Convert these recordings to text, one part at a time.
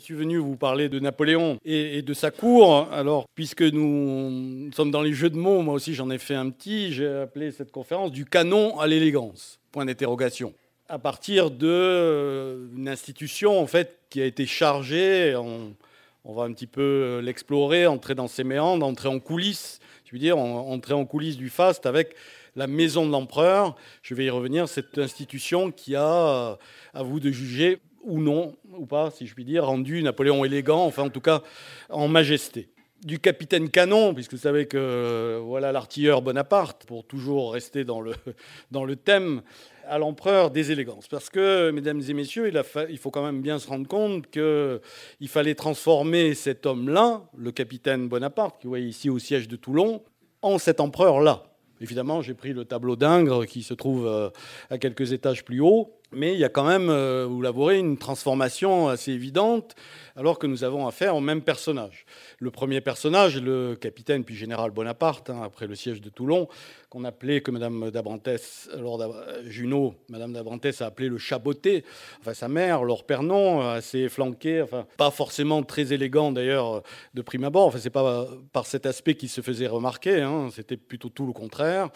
Je suis venu vous parler de Napoléon et, de sa cour. Alors, puisque nous sommes dans les jeux de mots, moi aussi j'en ai fait un petit, j'ai appelé cette conférence du canon à l'élégance. Point d'interrogation. À partir d'une euh, institution en fait qui a été chargée, on, va un petit peu l'explorer, entrer dans ses méandres, entrer en coulisses, je veux dire, entrer en coulisses du faste avec la maison de l'empereur. Je vais y revenir, cette institution qui a, à vous de juger, ou non, ou pas, si je puis dire, rendu Napoléon élégant, enfin en tout cas en majesté. Du capitaine Canon, puisque vous savez que voilà l'artilleur Bonaparte, pour toujours rester dans le, dans le thème, à l'empereur des élégances. Parce que, mesdames et messieurs, il, il faut quand même bien se rendre compte qu'il fallait transformer cet homme-là, le capitaine Bonaparte, que vous voyez ici au siège de Toulon, en cet empereur-là. Évidemment, j'ai pris le tableau d'Ingres qui se trouve euh, à quelques étages plus haut, mais il y a quand même, euh, vous l'avouerez, une transformation assez évidente alors que nous avons affaire au même personnage. Le premier personnage, le capitaine puis général Bonaparte, hein, après le siège de Toulon, qu'on appelait, que Madame d'Abrantès, Lord Junot, Madame d'Abrantès a appelé le chaboté, enfin sa mère, Lord Pernon, assez flanqué, enfin pas forcément très élégant d'ailleurs de prime abord, enfin c'est pas par cet aspect qu'il se faisait remarquer, hein, c'était plutôt tout le contraire.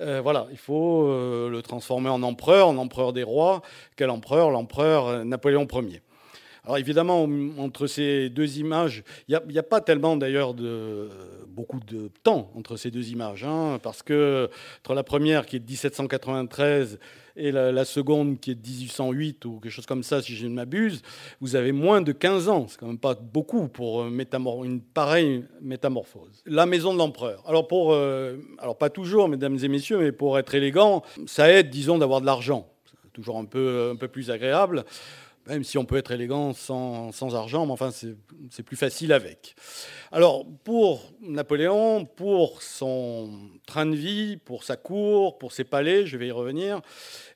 Euh, voilà, il faut euh, le transformer en empereur, en empereur des rois. Quel empereur L'empereur Napoléon Ier. Alors évidemment, entre ces deux images, il n'y a, pas tellement d'ailleurs de beaucoup de temps entre ces deux images, hein, parce que entre la première qui est de 1793 et la, seconde qui est de 1808 ou quelque chose comme ça, si je ne m'abuse, vous avez moins de 15 ans. C'est quand même pas beaucoup pour une pareille métamorphose. La maison de l'empereur. Alors pour, euh, alors pas toujours, mesdames et messieurs, mais pour être élégant, ça aide, disons, d'avoir de l'argent. Toujours un peu, un peu plus agréable même si on peut être élégant sans, argent, mais enfin c'est plus facile avec. Alors pour Napoléon, pour son train de vie, pour sa cour, pour ses palais, je vais y revenir,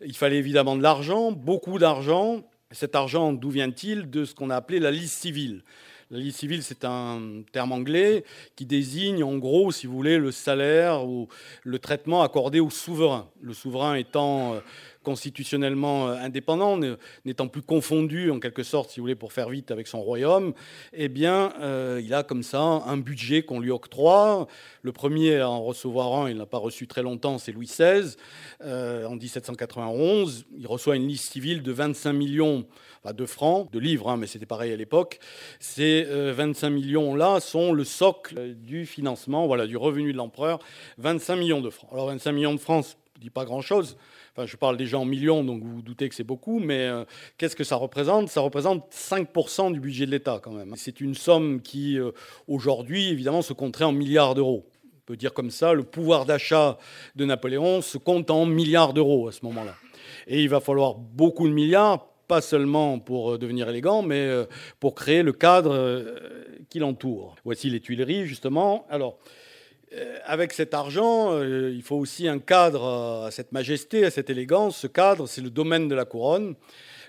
il fallait évidemment de l'argent, beaucoup d'argent. Cet argent, d'où vient-il? De ce qu'on a appelé la liste civile. La liste civile, c'est un terme anglais qui désigne en gros, si vous voulez, le salaire ou le traitement accordé au souverain. Le souverain étant euh, constitutionnellement euh, indépendant, n'étant plus confondu en quelque sorte, si vous voulez, pour faire vite avec son royaume, eh bien, euh, il a comme ça un budget qu'on lui octroie. Le premier à en recevoir un, il n'a pas reçu très longtemps, c'est Louis XVI. Euh, en 1791, il reçoit une liste civile de 25 millions de francs, de livres, hein, mais c'était pareil à l'époque. Ces 25 millions-là sont le socle du financement, voilà, du revenu de l'empereur, 25 millions de francs. Alors 25 millions de francs, ne dit pas grand-chose. Enfin, je parle déjà en millions, donc vous vous doutez que c'est beaucoup, mais euh, qu'est-ce que ça représente? Ça représente 5% du budget de l'État quand même. C'est une somme qui, euh, aujourd'hui, évidemment, se compterait en milliards d'euros. On peut dire comme ça, le pouvoir d'achat de Napoléon se compte en milliards d'euros à ce moment-là. Et il va falloir beaucoup de milliards, pas seulement pour euh, devenir élégant, mais pour créer le cadre qui l'entoure. Voici les Tuileries, justement. Alors, avec cet argent, euh, il faut aussi un cadre à cette majesté, à cette élégance. Ce cadre, c'est le domaine de la couronne.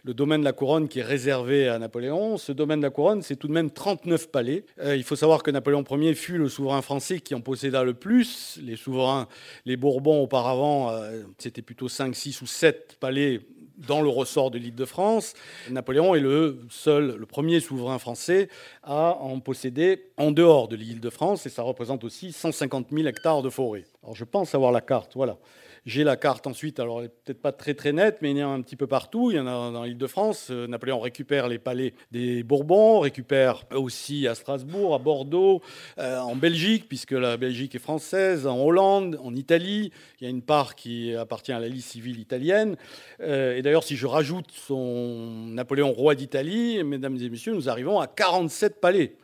Le domaine de la couronne qui est réservé à Napoléon. Ce domaine de la couronne, c'est tout de même 39 palais. Euh, il faut savoir que Napoléon Ier fut le souverain français qui en posséda le plus. Les souverains, les Bourbons auparavant, c'était plutôt 5, 6 ou 7 palais dans le ressort de l'île de France. Napoléon est le seul, le premier souverain français à en posséder en dehors de l'île de France, et ça représente aussi 150 000 hectares de forêt. Alors je pense avoir la carte, voilà. J'ai la carte ensuite, alors elle n'est peut-être pas très très nette, mais il y en a un petit peu partout. Il y en a dans l'île de France. Euh, Napoléon récupère les palais des Bourbons, récupère aussi à Strasbourg, à Bordeaux, euh, en Belgique, puisque la Belgique est française, en Hollande, en Italie. Il y a une part qui appartient à la liste civile italienne. Euh, et d'ailleurs, si je rajoute son Napoléon roi d'Italie, mesdames et messieurs, nous arrivons à 47 palais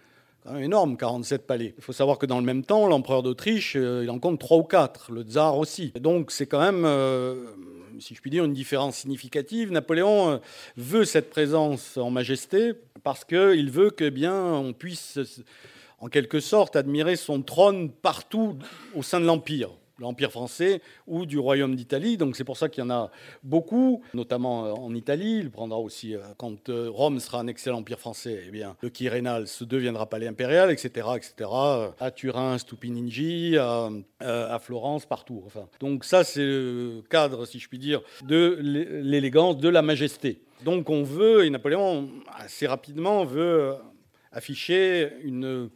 énorme, 47 palais. Il faut savoir que dans le même temps, l'empereur d'Autriche, euh, il en compte 3 ou 4, le tsar aussi. Donc c'est quand même, euh, si je puis dire, une différence significative. Napoléon euh, veut cette présence en majesté parce qu'il veut que bien on puisse, en quelque sorte, admirer son trône partout au sein de l'Empire l'Empire français ou du Royaume d'Italie. Donc c'est pour ça qu'il y en a beaucoup, notamment euh, en Italie. Il prendra aussi, euh, quand euh, Rome sera un excellent empire français, eh bien, le Quirinal se deviendra palais impérial, etc., etc. À Turin, Stupiningi, à, à Florence, partout. Enfin, donc ça, c'est le cadre, si je puis dire, de l'élégance, de la majesté. Donc on veut, et Napoléon assez rapidement veut afficher une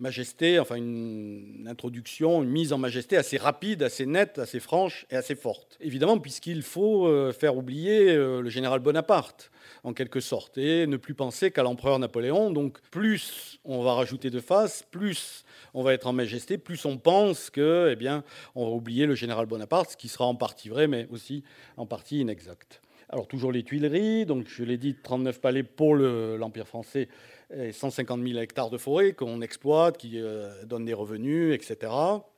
majesté, enfin une introduction, une mise en majesté assez rapide, assez nette, assez franche et assez forte. Évidemment, puisqu'il faut euh, faire oublier euh, le général Bonaparte, en quelque sorte, et ne plus penser qu'à l'empereur Napoléon. Donc plus on va rajouter de face, plus on va être en majesté, plus on pense que, eh on va oublier le général Bonaparte, ce qui sera en partie vrai, mais aussi en partie inexact. Alors toujours les Tuileries, donc je l'ai dit, 39 palais pour l'Empire français 150 000 hectares de forêt qu'on exploite, qui euh, donnent des revenus, etc.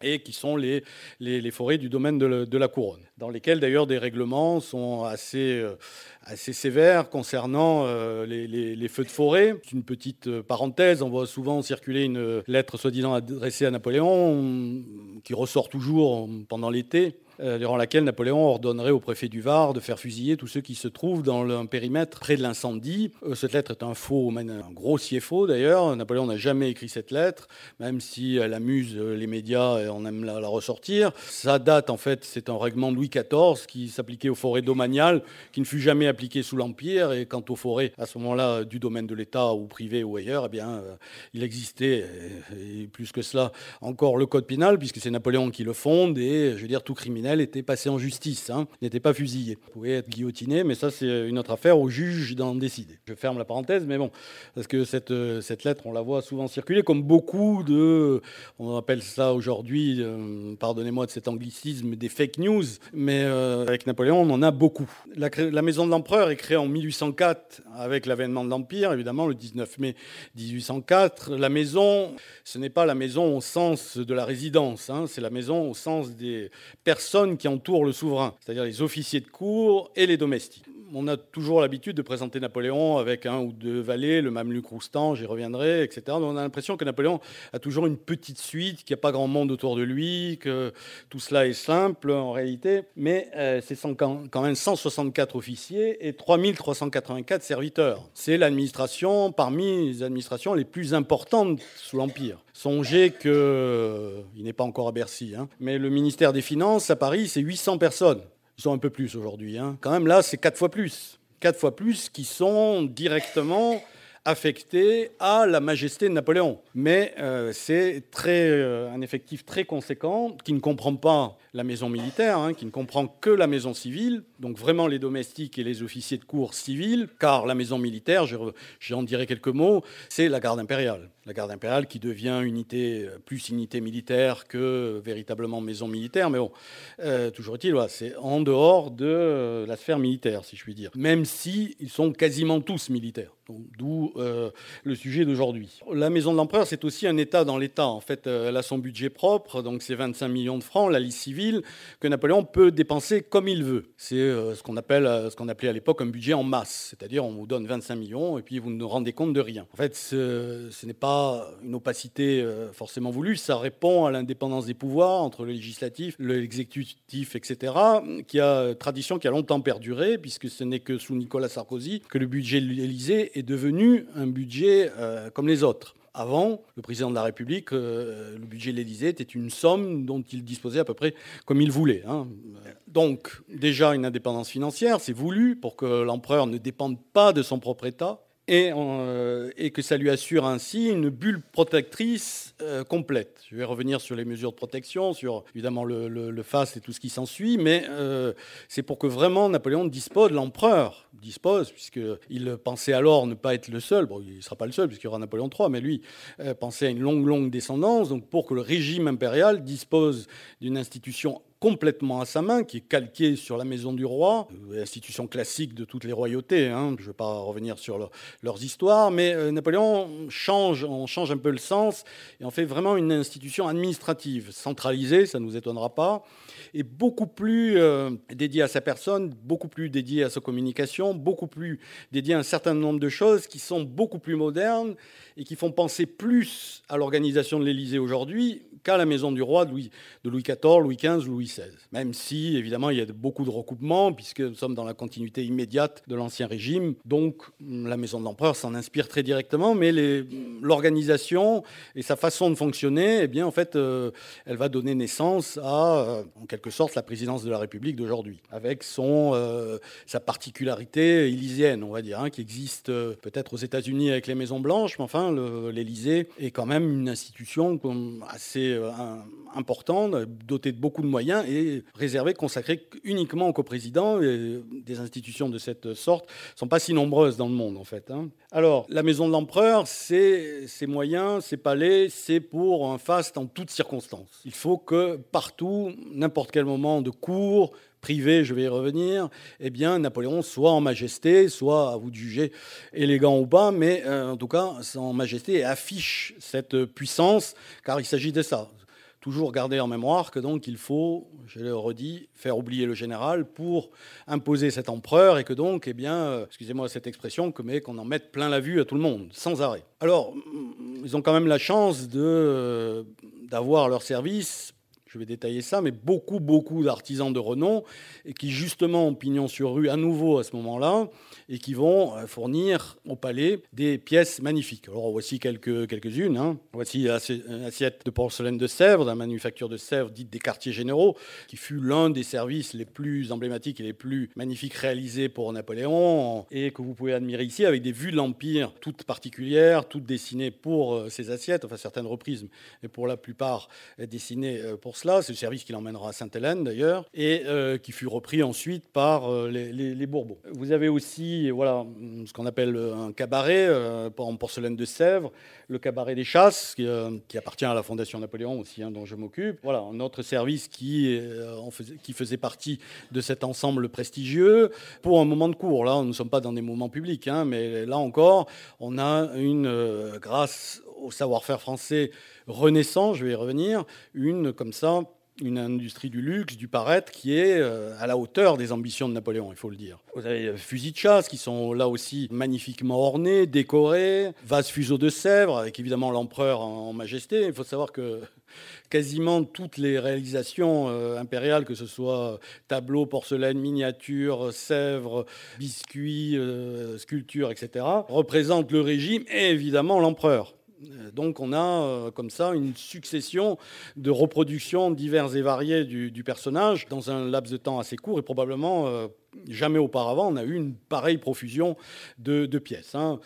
Et qui sont les, les, forêts du domaine de, la couronne, dans lesquelles d'ailleurs des règlements sont assez, euh, assez sévères concernant euh, les, feux de forêt. Une petite parenthèse, on voit souvent circuler une lettre soi-disant adressée à Napoléon, qui ressort toujours pendant l'été durant laquelle Napoléon ordonnerait au préfet du Var de faire fusiller tous ceux qui se trouvent dans un périmètre près de l'incendie. Cette lettre est un faux, un grossier faux d'ailleurs. Napoléon n'a jamais écrit cette lettre, même si elle amuse les médias et on aime la, ressortir. Sa date, en fait, c'est un règlement de Louis XIV qui s'appliquait aux forêts domaniales, qui ne fut jamais appliqué sous l'Empire. Et quant aux forêts, à ce moment-là, du domaine de l'État ou privé ou ailleurs, eh bien, euh, il existait, plus que cela, encore le code pénal, puisque c'est Napoléon qui le fonde, et je veux dire, tout criminel était passé en justice, hein, n'était pas fusillé. Il pouvait être guillotiné, mais ça, c'est une autre affaire au juge d'en décider. Je ferme la parenthèse, mais bon, parce que cette, euh, cette lettre, on la voit souvent circuler, comme beaucoup de, on appelle ça aujourd'hui, euh, pardonnez-moi de cet anglicisme, des fake news, mais euh, avec Napoléon, on en a beaucoup. La, la maison de l'empereur est créée en 1804 avec l'avènement de l'Empire, évidemment, le 19 mai 1804. La maison, ce n'est pas la maison au sens de la résidence, hein, c'est la maison au sens des personnes qui entourent le souverain, c'est-à-dire les officiers de cour et les domestiques. On a toujours l'habitude de présenter Napoléon avec un ou deux valets, le Mameluc Roustan, j'y reviendrai, etc. on a l'impression que Napoléon a toujours une petite suite, qu'il n'y a pas grand monde autour de lui, que tout cela est simple en réalité. Mais euh, c'est quand même 164 officiers et 3384 serviteurs. C'est l'administration parmi les administrations les plus importantes sous l'Empire. Songez qu'il euh, n'est pas encore à Bercy, hein, mais le ministère des Finances à Paris, c'est 800 personnes. Ils sont un peu plus aujourd'hui. Hein. Quand même, là, c'est quatre fois plus. Quatre fois plus qui sont directement affectés à la majesté de Napoléon. Mais euh, c'est euh, un effectif très conséquent qui ne comprend pas la maison militaire, hein, qui ne comprend que la maison civile, donc vraiment les domestiques et les officiers de cour civils, car la maison militaire, j'en dirai quelques mots, c'est la garde impériale la garde impériale qui devient unité, euh, plus unité militaire que véritablement maison militaire. Mais bon, euh, toujours est-il, c'est en dehors de euh, la sphère militaire, si je puis dire. Même si ils sont quasiment tous militaires. D'où le sujet d'aujourd'hui. La maison de l'empereur, c'est aussi un État dans l'État. En fait, elle a son budget propre, donc c'est 25 millions de francs, la liste civile, que Napoléon peut dépenser comme il veut. C'est ce qu'on appelait à l'époque un budget en masse. C'est-à-dire, on vous donne 25 millions et puis vous ne rendez compte de rien. En fait, ce n'est pas une opacité euh, forcément voulue, ça répond à l'indépendance des pouvoirs entre le législatif, l'exécutif, etc., qui a tradition qui a longtemps perduré, puisque ce n'est que sous Nicolas Sarkozy que le budget de l'Élysée est devenu un budget euh, comme les autres. Avant, le président de la République, euh, le budget de l'Élysée était une somme dont il disposait à peu près comme il voulait. Hein. Donc, déjà une indépendance financière, c'est voulu pour que l'empereur ne dépende pas de son propre État euh, et, que ça lui assure ainsi une bulle protectrice euh, complète. Je vais revenir sur les mesures de protection, sur évidemment le, le, FAST et tout ce qui s'ensuit, mais euh, c'est pour que vraiment Napoléon dispose, l'empereur dispose, puisqu'il pensait alors ne pas être le seul, bon, il ne sera pas le seul puisqu'il y aura Napoléon III, mais lui pensait à une longue, longue descendance, donc pour que le régime impérial dispose d'une institution complètement à sa main, qui est calqué sur la maison du roi, euh, institution classique de toutes les royautés. Hein. Je ne vais pas revenir sur leurs histoires, mais euh, Napoléon change, un peu le sens et on fait vraiment une institution administrative, centralisée, ça ne nous étonnera pas, et beaucoup plus euh, dédiée à sa personne, beaucoup plus dédiée à sa communication, beaucoup plus dédiée à un certain nombre de choses qui sont beaucoup plus modernes et qui font penser plus à l'organisation de l'Élysée aujourd'hui qu'à la maison du roi de Louis, de Louis XIV, Louis XV, Louis Même si, évidemment, il y a beaucoup de recoupements, puisque nous sommes dans la continuité immédiate de l'Ancien Régime. Donc, la maison de l'empereur s'en inspire très directement, mais l'organisation et sa façon de fonctionner, eh bien, en fait, euh, elle va donner naissance à, euh, en quelque sorte, la présidence de la République d'aujourd'hui, avec son, euh, sa particularité élyséenne, on va dire, hein, qui existe peut-être aux États-Unis avec les Maisons Blanches, mais enfin, l'Élysée est quand même une institution assez importante, dotée de beaucoup de moyens et réservée, consacrée uniquement au coprésident. Et des institutions de cette sorte ne sont pas si nombreuses dans le monde, en fait. Hein. Alors, la maison de l'empereur, c'est ses moyens, ses palais, c'est pour un faste en toutes circonstances. Il faut que partout, n'importe quel moment de cours, privé, je vais y revenir, eh bien, Napoléon soit en majesté, soit à vous de juger élégant ou pas, mais euh, en tout cas, en majesté affiche cette puissance, car il s'agit de ça toujours garder en mémoire que donc il faut, je le redis, faire oublier le général pour imposer cet empereur et que donc, eh bien, euh, excusez-moi cette expression, qu'on en mette plein la vue à tout le monde, sans arrêt. Alors, mm, ils ont quand même la chance de, euh, d'avoir leur service je vais détailler ça, mais beaucoup, beaucoup d'artisans de renom et qui justement pignon sur rue à nouveau à ce moment-là et qui vont euh, fournir au palais des pièces magnifiques. Alors voici quelques, quelques-unes. Hein. Voici une assiette de porcelaine de Sèvres, d'un manufacture de Sèvres dite des quartiers généraux, qui fut l'un des services les plus emblématiques et les plus magnifiques réalisés pour Napoléon et que vous pouvez admirer ici avec des vues de l'Empire toutes particulières, toutes dessinées pour euh, ces assiettes, enfin certaines reprises, mais pour la plupart euh, dessinées pour cela. C'est le service qui l'emmènera à Sainte-Hélène d'ailleurs et qui fut repris ensuite par les, les Bourbons. Vous avez aussi voilà, ce qu'on appelle un cabaret euh, en porcelaine de Sèvres, le cabaret des chasses, qui, euh, appartient à la Fondation Napoléon aussi, hein, dont je m'occupe. Voilà, un autre service qui, euh, faisait, qui faisait partie de cet ensemble prestigieux pour un moment de cours. Là, nous ne sommes pas dans des moments publics, hein, mais là encore, on a une, grâce au savoir-faire français renaissant, je vais y revenir, une comme ça une industrie du luxe, du paraître, qui est euh, à la hauteur des ambitions de Napoléon, il faut le dire. Vous avez euh, fusils de chasse qui sont là aussi magnifiquement ornés, décorés, vase fuseau de Sèvres, avec évidemment l'empereur en majesté. Il faut savoir que quasiment toutes les réalisations euh, impériales, que ce soit tableaux, porcelaine, miniatures, Sèvres, biscuits, sculptures, etc., représentent le régime et évidemment l'empereur. Euh, donc on a euh, comme ça une succession de reproductions diverses et variées du, personnage dans un laps de temps assez court et probablement euh, jamais auparavant on a eu une pareille profusion de, pièces. Hein.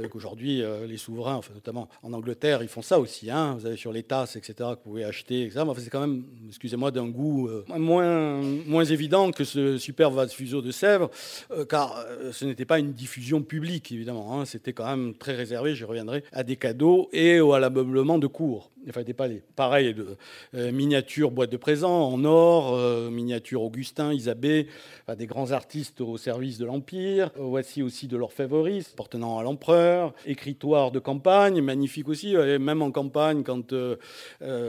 Savez qu'aujourd'hui, euh, les souverains, notamment en Angleterre, ils font ça aussi. Hein. Vous avez sur les tasses, etc., que vous pouvez acheter, etc. C'est quand même, excusez-moi, d'un goût euh, moins, moins évident que ce super vase fuseau de Sèvres, euh, car ce n'était pas une diffusion publique, évidemment. Hein. C'était quand même très réservé, j'y reviendrai, à des cadeaux et à l'ameublement de cours enfin des palais. Pareil, de, euh, miniatures boîte de présents en or, euh, miniatures Augustin, Isabée, des grands artistes au service de l'Empire. Voici aussi de l'orfèvrerie appartenant à l'empereur. Écritoires de campagne, magnifique aussi, même en campagne, quand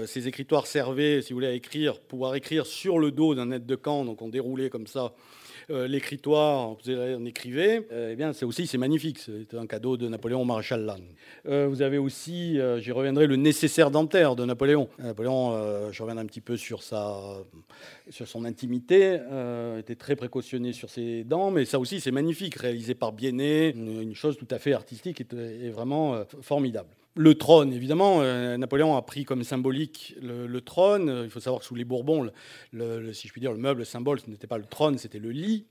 ces écritoires servaient, si vous voulez, à écrire, pouvoir écrire sur le dos d'un aide de camp, donc on déroulait comme ça euh, l'écritoire, on écrivait, euh, eh bien, c'est aussi c'est magnifique. C'est un cadeau de Napoléon Maréchal Lannes. Euh, vous avez aussi, j'y reviendrai, le nécessaire dentaire de Napoléon. Napoléon, je reviendrai un petit peu sur sa, sur son intimité, était très précautionné sur ses dents, mais ça aussi c'est magnifique, réalisé par Biennet, une, chose tout à fait artistique et vraiment formidable. Le trône, évidemment, euh, Napoléon a pris comme symbolique le, trône. Il faut savoir que sous les Bourbons, si je puis dire, le meuble le symbole, ce n'était pas le trône, c'était le lit.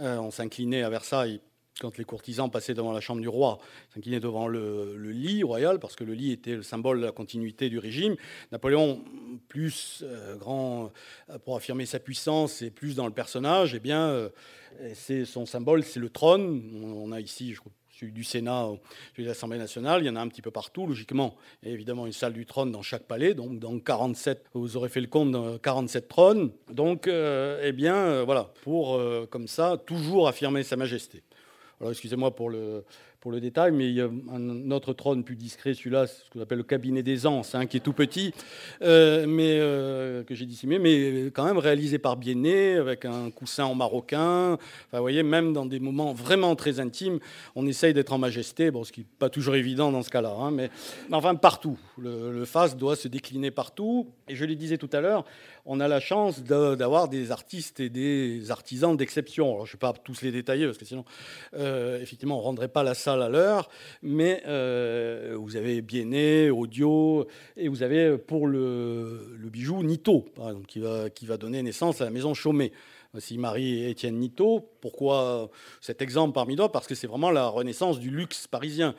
Euh, on s'inclinait à Versailles quand les courtisans passaient devant la chambre du roi, s'inclinaient devant le, lit royal, parce que le lit était le symbole de la continuité du régime. Napoléon, plus euh, grand pour affirmer sa puissance et plus dans le personnage, eh bien, c'est son symbole, c'est le trône. On a ici, je crois, du Sénat, celui de l'Assemblée nationale. Il y en a un petit peu partout, logiquement. Et évidemment, une salle du trône dans chaque palais. Donc, dans 47, vous aurez fait le compte, 47 trônes. Donc, euh, eh bien, euh, voilà, pour, euh, comme ça, toujours affirmer sa majesté. Alors, excusez-moi pour le, pour le détail, mais il y a un autre trône plus discret, celui-là, ce qu'on appelle le cabinet des anses, hein, qui est tout petit, euh, mais que j'ai dissimulé, mais quand même réalisé par Biennet, avec un coussin en marocain. Enfin, vous voyez, même dans des moments vraiment très intimes, on essaye d'être en majesté, bon, ce qui n'est pas toujours évident dans ce cas-là, hein, mais enfin partout. Le, le face doit se décliner partout. Et je le disais tout à l'heure, on a la chance d'avoir des artistes et des artisans d'exception. je ne vais pas tous les détailler parce que sinon, euh, effectivement, on ne rendrait pas la salle à l'heure. Mais euh, vous avez Biennet, Audio, et vous avez pour le, bijou Nito, qui va, qui va donner naissance à la maison Chaumet. Voici Marie-Étienne Nito. Pourquoi cet exemple parmi d'autres? Parce que c'est vraiment la renaissance du luxe parisien.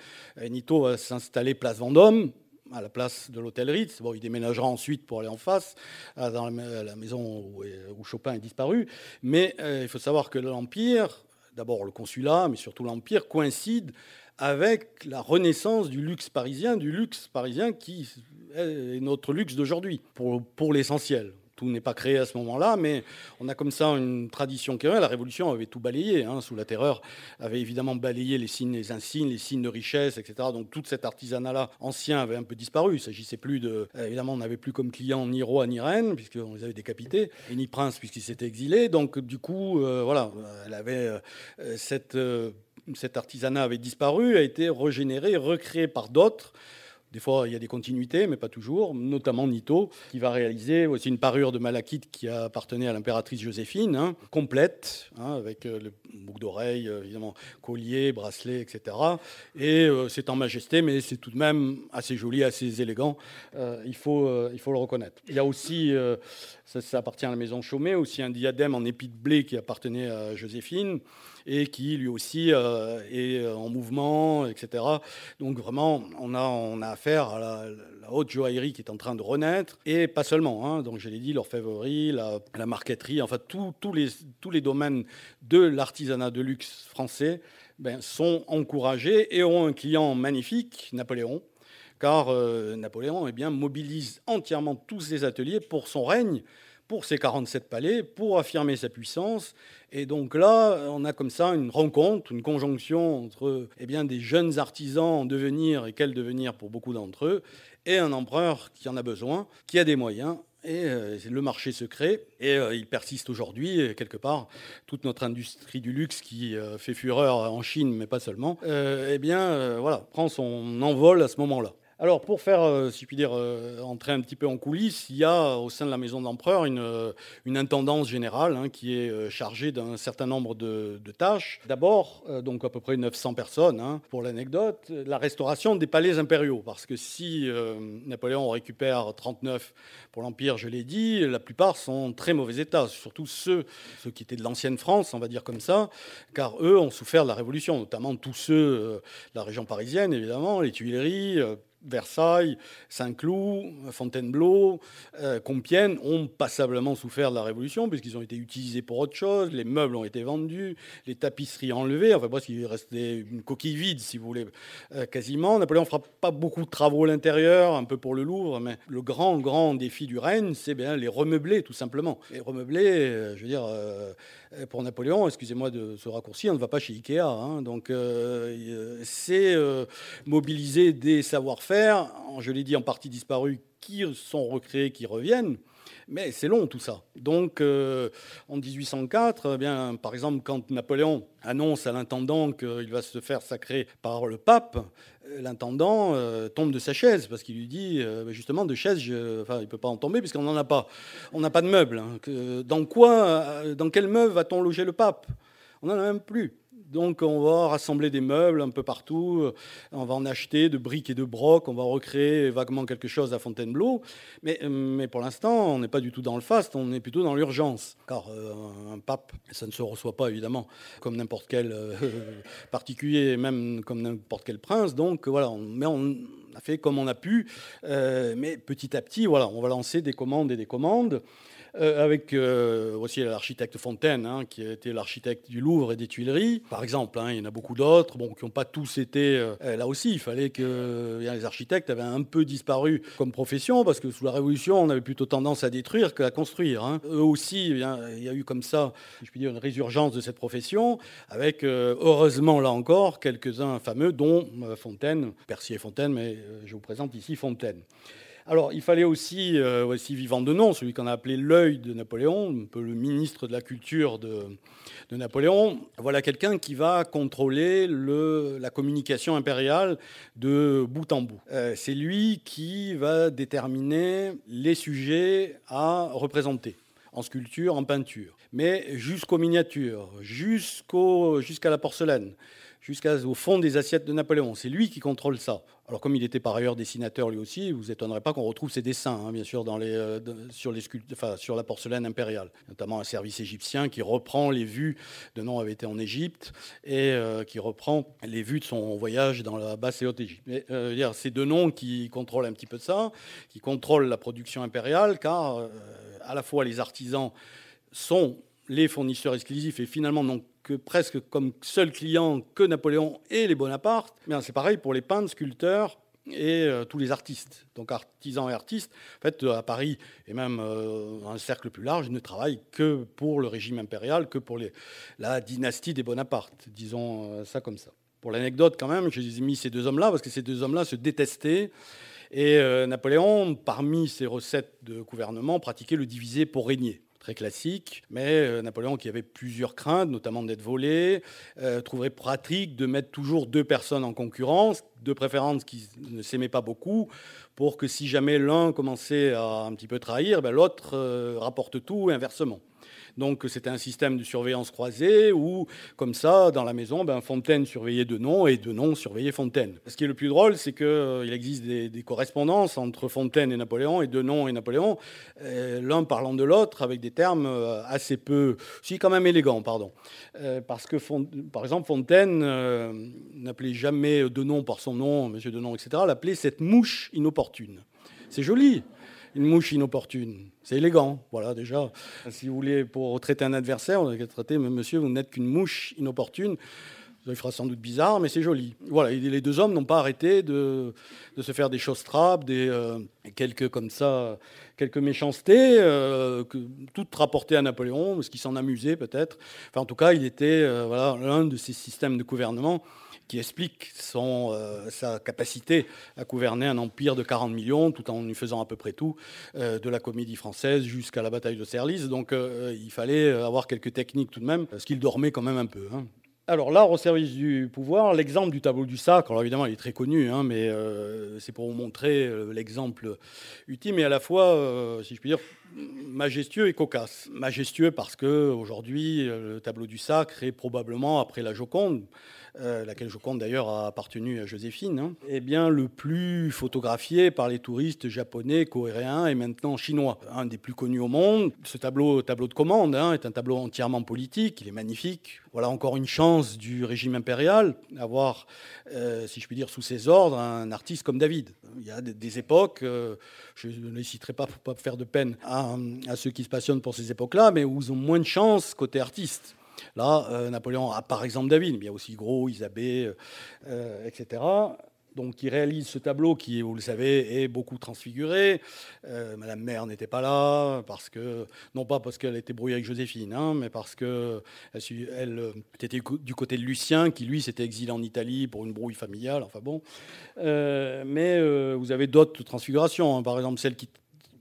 Nito va s'installer place Vendôme, à la place de l'hôtel Ritz. Bon, il déménagera ensuite pour aller en face, dans la maison où, Chopin est disparu. Mais euh, il faut savoir que l'Empire, d'abord le consulat, mais surtout l'Empire, coïncide avec la renaissance du luxe parisien, du luxe parisien qui est notre luxe d'aujourd'hui, pour, pour l'essentiel tout n'est pas créé à ce moment-là, mais on a comme ça une tradition qui La Révolution avait tout balayé, hein, sous la terreur, avait évidemment balayé les signes, les insignes, les signes de richesse, etc. Donc tout cet artisanat-là ancien avait un peu disparu. Il s'agissait plus de, euh, évidemment, on n'avait plus comme client ni roi ni reine, puisqu'on les avait décapités, et ni prince puisqu'ils s'étaient exilés. Donc du coup, euh, voilà, elle avait euh, cette cet artisanat avait disparu, a été régénéré, recréé par d'autres. Des fois, il y a des continuités, mais pas toujours, notamment Nito, qui va réaliser aussi une parure de malachite qui appartenait à l'impératrice Joséphine, hein, complète, hein, avec euh, le boucle d'oreille, euh, évidemment, collier, bracelet, etc. Et euh, c'est en majesté, mais c'est tout de même assez joli, assez élégant. il, faut, il faut le reconnaître. Il y a aussi, ça, appartient à la maison Chaumet, aussi un diadème en épi de blé qui appartenait à Joséphine et qui lui aussi euh, est euh, en mouvement, etc. Donc vraiment, on a, on a affaire à la, haute joaillerie qui est en train de renaître, et pas seulement. Hein. Donc je l'ai dit, l'orfèvrerie, la, marqueterie, enfin tous les, tous les domaines de l'artisanat de luxe français ben, sont encouragés et ont un client magnifique, Napoléon, car euh, Napoléon eh bien, mobilise entièrement tous ses ateliers pour son règne, pour ses 47 palais, pour affirmer sa puissance et donc là, on a comme ça une rencontre, une conjonction entre eh bien, des jeunes artisans en devenir et quel devenir pour beaucoup d'entre eux, et un empereur qui en a besoin, qui a des moyens. Et euh, le marché se crée et euh, il persiste aujourd'hui, quelque part, toute notre industrie du luxe qui euh, fait fureur en Chine, mais pas seulement, eh bien, voilà, prend son envol à ce moment-là. Alors, pour faire, euh, si puis dire, euh, entrer un petit peu en coulisses, il y a au sein de la maison de l'empereur une, euh, intendance générale hein, qui est chargée d'un certain nombre de, tâches. D'abord, donc à peu près 900 personnes, hein, pour l'anecdote, la restauration des palais impériaux. Parce que si Napoléon récupère 39 pour l'Empire, je l'ai dit, la plupart sont en très mauvais état, surtout ceux, ceux qui étaient de l'ancienne France, on va dire comme ça, car eux ont souffert de la Révolution, notamment tous ceux de la région parisienne, évidemment, les Tuileries Versailles, Saint-Cloud, Fontainebleau, euh, Compiègne ont passablement souffert de la Révolution puisqu'ils ont été utilisés pour autre chose, les meubles ont été vendus, les tapisseries enlevées, enfin presque il restait une coquille vide si vous voulez, euh, quasiment. Napoléon fera pas beaucoup de travaux à l'intérieur, un peu pour le Louvre, mais le grand, grand défi du règne, c'est bien les remeubler tout simplement. Les remeubler, euh, je veux dire pour Napoléon, excusez-moi de ce raccourci, on ne va pas chez Ikea. Hein. donc euh, c'est euh, mobiliser des savoir-faire, je l'ai dit en partie disparus, qui sont recréés, qui reviennent. Mais c'est long tout ça. Donc en 1804, eh bien, par exemple, quand Napoléon annonce à l'intendant qu'il va se faire sacrer par le pape, l'intendant euh, tombe de sa chaise parce qu'il lui dit euh, bah, justement de chaise, il peut pas en tomber puisqu'on n'en a pas. On n'a pas de meubles. Hein. dans quoi, euh, dans quel meuble va-t-on loger le pape? On n'en a même plus. Donc on va rassembler des meubles un peu partout, euh, on va en acheter de briques et de brocs, on va recréer vaguement quelque chose à Fontainebleau. Mais, euh, pour l'instant, on n'est pas du tout dans le faste, on est plutôt dans l'urgence. Car euh, un pape, ça ne se reçoit pas évidemment comme n'importe quel particulier, même comme n'importe quel prince. Donc voilà, mais on, on a fait comme on a pu, mais petit à petit, voilà, on va lancer des commandes et des commandes. Euh, avec euh, aussi l'architecte Fontaine, hein, qui a été l'architecte du Louvre et des Tuileries, par exemple. Hein, il y en a beaucoup d'autres, qui n'ont pas tous été. Euh, là aussi, il fallait que les architectes avaient un peu disparu comme profession, parce que sous la Révolution, on avait plutôt tendance à détruire qu'à construire. Hein. Eux aussi, eh il y a eu comme ça, je puis dire, une résurgence de cette profession, avec heureusement là encore quelques-uns fameux, dont Fontaine, Percier Fontaine, mais je vous présente ici Fontaine. Alors, il fallait aussi, euh, aussi vivant de nom, celui qu'on a appelé l'œil de Napoléon, un peu le ministre de la culture de, Napoléon. Voilà quelqu'un qui va contrôler la communication impériale de bout en bout. Euh, c'est lui qui va déterminer les sujets à représenter en sculpture, en peinture, mais jusqu'aux miniatures, jusqu'à la porcelaine jusqu'au fond des assiettes de Napoléon. C'est lui qui contrôle ça. Alors comme il était par ailleurs dessinateur lui aussi, vous étonnerez pas qu'on retrouve ses dessins, hein, bien sûr, euh, sur, la porcelaine impériale, notamment un service égyptien qui reprend les vues, de nom avait été en Égypte, et euh, qui reprend les vues de son voyage dans la basse et haute Égypte. Euh, c'est de nom qui contrôlent un petit peu ça, qui contrôlent la production impériale, car à la fois les artisans sont les fournisseurs exclusifs et finalement n'ont que presque comme seul client que Napoléon et les Bonaparte. Mais c'est pareil pour les peintres, sculpteurs et euh, tous les artistes. Donc artisans et artistes, en fait, à Paris et même euh, un cercle plus large, ne travaillent que pour le régime impérial, que pour la dynastie des Bonaparte, disons euh, ça comme ça. Pour l'anecdote quand même, j'ai mis ces deux hommes-là parce que ces deux hommes-là se détestaient. Et Napoléon, parmi ses recettes de gouvernement, pratiquait le diviser pour régner très classique. Mais euh, Napoléon, qui avait plusieurs craintes, notamment d'être volé, euh, trouverait pratique de mettre toujours deux personnes en concurrence, de préférence qui ne s'aimaient pas beaucoup, pour que si jamais l'un commençait à un petit peu trahir, ben, l'autre euh, rapporte tout inversement. Donc c'était un système de surveillance croisée où, comme ça, dans la maison, ben, Fontaine surveillait Denon et Denon surveillait Fontaine. Ce qui est le plus drôle, c'est qu'il euh, existe des, correspondances entre Fontaine et Napoléon et Denon et Napoléon, euh, l'un parlant de l'autre avec des termes euh, assez peu, si quand même élégants, pardon. parce que, par exemple, Fontaine n'appelait jamais Denon par son nom, Monsieur Denon, etc., l'appelait cette mouche inopportune. C'est joli une mouche inopportune. C'est élégant, voilà déjà. Si vous voulez, pour traiter un adversaire, on a traiter, mais monsieur, vous n'êtes qu'une mouche inopportune. Ça fera sans doute bizarre, mais c'est joli. Voilà, les deux hommes n'ont pas arrêté de, se faire des choses trappes, des euh, quelques comme ça, quelques méchancetés, euh, que, toutes rapportées à Napoléon, parce qu'il s'en amusait peut-être. Enfin, en tout cas, il était euh, voilà l'un de ces systèmes de gouvernement qui explique son, euh, sa capacité à gouverner un empire de 40 millions tout en y faisant à peu près tout, euh, de la comédie française jusqu'à la bataille de Serlis. Donc euh, il fallait avoir quelques techniques tout de même, parce qu'il dormait quand même un peu. Hein. Alors là, au service du pouvoir, l'exemple du tableau du sac, alors évidemment il est très connu, hein, mais c'est pour vous montrer l'exemple ultime et à la fois, si je puis dire, majestueux et cocasse. Majestueux parce que aujourd'hui, le tableau du sac est probablement, après la Joconde, euh, laquelle je compte d'ailleurs a appartenu à Joséphine, eh bien, le plus photographié par les touristes japonais, coréens et maintenant chinois. Un des plus connus au monde. Ce tableau, tableau de commande, hein, est un tableau entièrement politique, il est magnifique. Voilà encore une chance du régime impérial, d'avoir, euh, si je puis dire, sous ses ordres, un artiste comme David. Il y a des, époques, euh, je ne les citerai pas pour pas faire de peine à, à ceux qui se passionnent pour ces époques-là, mais où ils ont moins de chance côté artiste. Là, euh, Napoléon a par exemple David, mais il y a aussi Gros, Isabée, euh, euh, etc. Donc, il réalise ce tableau qui, vous le savez, est beaucoup transfiguré. Madame Mère n'était pas là, parce que, non pas parce qu'elle était brouillée avec Joséphine, hein, mais parce qu'elle elle, était du côté de Lucien, qui lui s'était exilé en Italie pour une brouille familiale. Enfin bon. mais vous avez d'autres transfigurations, hein. par exemple celles qui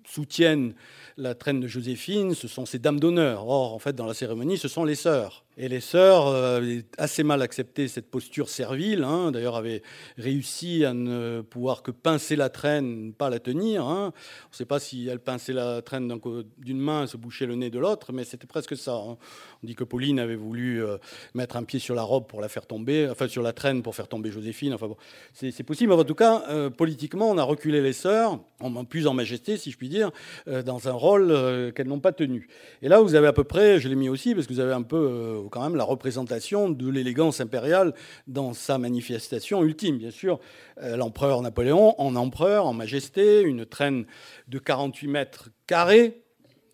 soutiennent la traîne de Joséphine, ce sont ses dames d'honneur. Or, en fait, dans la cérémonie, ce sont les sœurs. Et les sœurs euh, assez mal accepté cette posture servile. Hein. D'ailleurs, avaient réussi à ne pouvoir que pincer la traîne, pas la tenir. Hein. On ne sait pas si elle pinçait la traîne d'une main, se bouchait le nez de l'autre, mais c'était presque ça. Hein. On dit que Pauline avait voulu euh, mettre un pied sur la robe pour la faire tomber, enfin sur la traîne pour faire tomber Joséphine. Enfin bon, c'est possible. en tout cas, euh, politiquement, on a reculé les sœurs, en plus en majesté, si je puis dire, dans un rôle qu'elles n'ont pas tenu. Et là, vous avez à peu près, je l'ai mis aussi parce que vous avez un peu quand même la représentation de l'élégance impériale dans sa manifestation ultime. Bien sûr, euh, l'empereur Napoléon en empereur, en majesté, une traîne de 48 mètres carrés.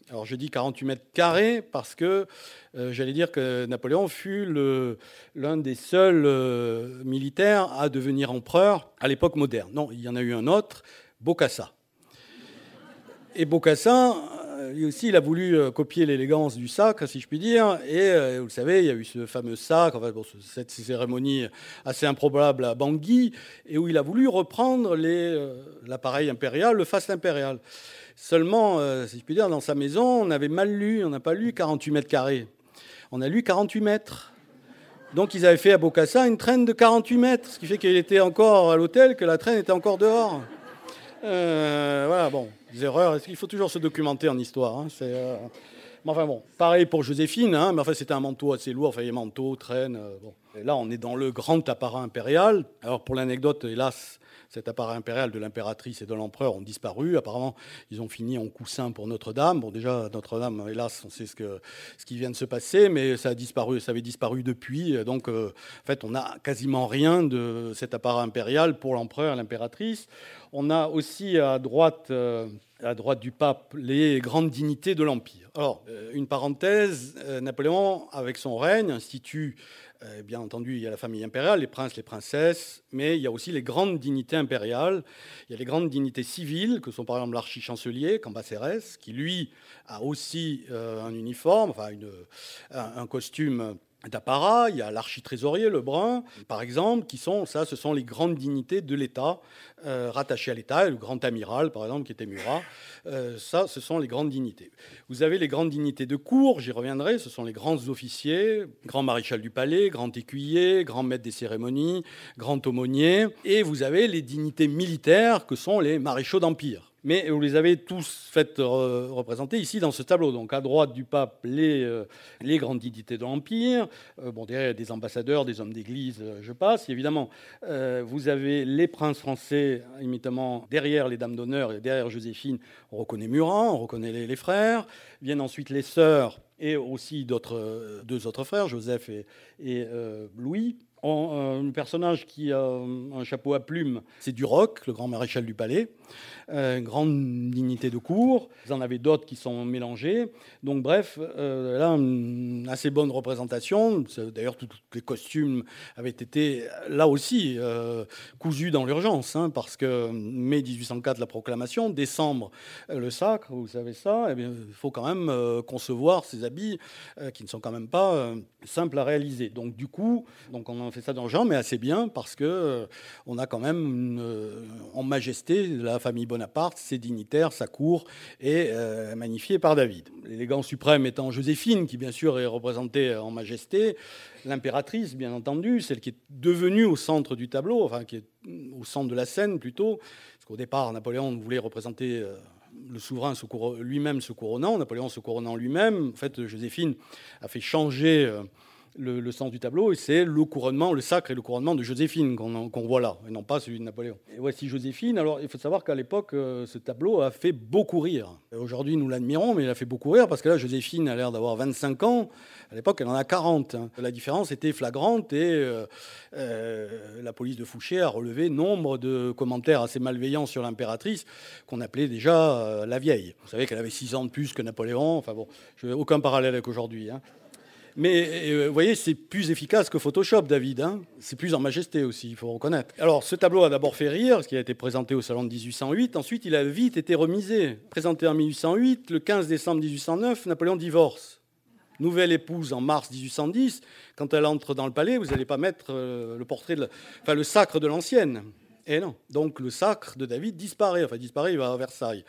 Alors je dis 48 mètres carrés parce que euh, j'allais dire que Napoléon fut l'un des seuls euh, militaires à devenir empereur à l'époque moderne. Non, il y en a eu un autre, Bocassa. Et Bocassa, lui aussi, il a voulu euh, copier l'élégance du sacre, si je puis dire. Et euh, vous le savez, il y a eu ce fameux sacre, enfin, cette cérémonie assez improbable à Bangui, et où il a voulu reprendre euh, l'appareil impérial, le faste impérial. Seulement, si je puis dire, dans sa maison, on avait mal lu, on n'a pas lu 48 mètres carrés. On a lu 48 mètres. Donc ils avaient fait à Bocassa une traîne de 48 mètres, ce qui fait qu'il était encore à l'hôtel, que la traîne était encore dehors. voilà, bon erreurs. Il faut toujours se documenter en histoire. Hein, euh, enfin bon, pareil pour Joséphine, hein, mais enfin c'était un manteau assez lourd, enfin les manteaux traînent. Euh, bon. Là, on est dans le grand apparat impérial. Alors pour l'anecdote, hélas, cet appareil impérial de l'impératrice et de l'empereur ont disparu. Apparemment, ils ont fini en coussin pour Notre-Dame. Bon, déjà, Notre-Dame, hélas, on sait ce, que, ce qui vient de se passer, mais ça, a disparu, ça avait disparu depuis. Donc, euh, en fait, on n'a quasiment rien de cet appareil impérial pour l'empereur et l'impératrice. On a aussi à droite, euh, à droite du pape les grandes dignités de l'Empire. Alors, euh, une parenthèse, Napoléon, avec son règne, institue euh, bien entendu, il y a la famille impériale, les princes, les princesses, mais il y a aussi les grandes dignités impériales. Il y a les grandes dignités civiles, que sont par exemple l'archichancelier, Cambacérès, qui lui a aussi euh, un uniforme, enfin un costume d'apparat, il y a l'architrésorier, le brun, par exemple, qui sont, ça, ce sont les grandes dignités de l'État, euh, rattachées à l'État, le grand amiral, par exemple, qui était Murat, euh, ça, ce sont les grandes dignités. Vous avez les grandes dignités de cour, j'y reviendrai, ce sont les grands officiers, grand maréchal du palais, grand écuyer, grand maître des cérémonies, grand aumônier, et vous avez les dignités militaires, que sont les maréchaux d'Empire mais vous les avez tous faites représenter ici dans ce tableau. Donc à droite du pape, les, euh, grandes dignités de l'Empire. Euh, bon, derrière, des ambassadeurs, des hommes d'église, euh, je passe. évidemment, vous avez les princes français, immédiatement derrière les dames d'honneur et derrière Joséphine, on reconnaît Murat, on reconnaît les, frères. Viennent ensuite les sœurs et aussi deux autres frères, Joseph et Louis. Un personnage qui a un chapeau à plumes, c'est Duroc, le grand maréchal du palais. Euh, grande dignité de cours. Vous en avez d'autres qui sont mélangés. Donc bref, euh, là, une assez bonne représentation. D'ailleurs, tous les costumes avaient été, là aussi, euh, cousus dans l'urgence, hein, parce que mai 1804, la proclamation, décembre, le sacre, vous savez ça, eh il faut quand même concevoir ces habits qui ne sont quand même pas simples à réaliser. Donc du coup, donc on a fait ça dans mais assez bien, parce que on a quand même en majesté la famille Bonaparte, ses dignitaires, sa cour, est euh, magnifiée par David. L'élégance suprême étant Joséphine, qui bien sûr est représentée en majesté, l'impératrice, bien entendu, celle qui est devenue au centre du tableau, enfin qui est au centre de la scène plutôt, parce qu'au départ, Napoléon voulait représenter euh, le souverain lui-même se couronnant, Napoléon se couronnant lui-même. En fait, Joséphine a fait changer euh, le, sens du tableau, c'est le couronnement, le sacre et le couronnement de Joséphine qu'on voit là, et non pas celui de Napoléon. Voici Joséphine. Alors, il faut savoir qu'à l'époque, euh, ce tableau a fait beaucoup rire. Aujourd'hui, nous l'admirons, mais il a fait beaucoup rire parce que là, Joséphine a l'air d'avoir 25 ans. À l'époque, elle en a 40. Hein. La différence était flagrante et euh, euh, la police de Fouché a relevé nombre de commentaires assez malveillants sur l'impératrice qu'on appelait déjà la vieille. Vous savez qu'elle avait 6 ans de plus que Napoléon. Enfin bon, je aucun parallèle avec aujourd'hui. Hein. Mais euh, vous voyez, c'est plus efficace que Photoshop, David. Hein. c'est plus en majesté aussi, il faut reconnaître. Alors, ce tableau a d'abord fait rire, parce qu'il a été présenté au salon de 1808. Ensuite, il a vite été remisé. Présenté en 1808, le 15 décembre 1809, Napoléon divorce. Nouvelle épouse en mars 1810. Quand elle entre dans le palais, vous n'allez pas mettre euh, le portrait, enfin le sacre de l'ancienne. Et non. Donc le sacre de David disparaît. Enfin, disparaît, il va à Versailles.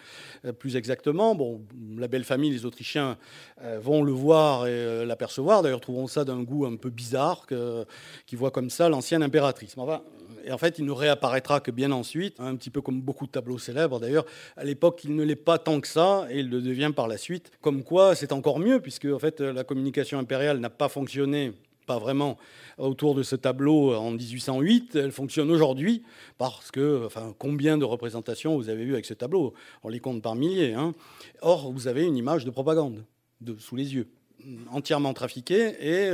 Euh, plus exactement, bon, la belle famille, les Autrichiens euh, vont le voir et euh, l'apercevoir. D'ailleurs, trouveront ça d'un goût un peu bizarre, que, qui voit comme ça l'ancienne impératrice. et en fait, il ne réapparaîtra que bien ensuite, un petit peu comme beaucoup de tableaux célèbres. D'ailleurs, à l'époque, il ne l'est pas tant que ça, et il le devient par la suite. Comme quoi, c'est encore mieux, puisque en fait, la communication impériale n'a pas fonctionné pas vraiment autour de ce tableau en 1808, elle fonctionne aujourd'hui parce que, enfin, combien de représentations vous avez vu avec ce tableau? On les compte par milliers. Hein. Or, vous avez une image de propagande de, sous les yeux. entièrement trafiquée, et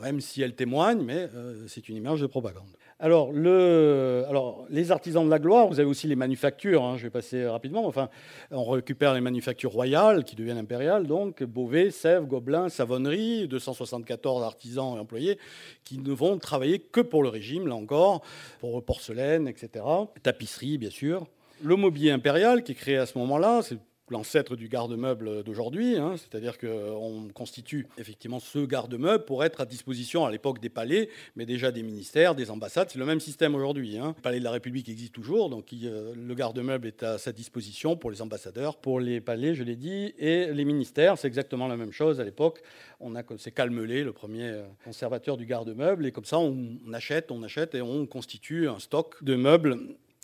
même si elle témoigne, mais c'est une image de propagande. Alors, le, alors, les artisans de la gloire, vous avez aussi les manufactures, hein, je vais passer rapidement, enfin, on récupère les manufactures royales qui deviennent impériales, donc Beauvais, Sèvres, Gobelin, Savonnerie, 274 artisans et employés qui ne vont travailler que pour le régime, là encore, pour porcelaine, etc. Tapisserie, bien sûr. Le mobilier impérial qui est créé à ce moment-là, c'est l'ancêtre du garde-meuble d'aujourd'hui, hein, c'est-à-dire qu'on constitue effectivement ce garde-meuble pour être à disposition à l'époque des palais, mais déjà des ministères, des ambassades. C'est le même système aujourd'hui. Hein. Le palais de la République existe toujours, donc euh, le garde-meuble est à sa disposition pour les ambassadeurs, pour les palais, je l'ai dit, et les ministères, c'est exactement la même chose à l'époque. On a c'est Calmelé, le premier euh, conservateur du garde-meuble, et comme ça on achète, on achète et on constitue un stock de meubles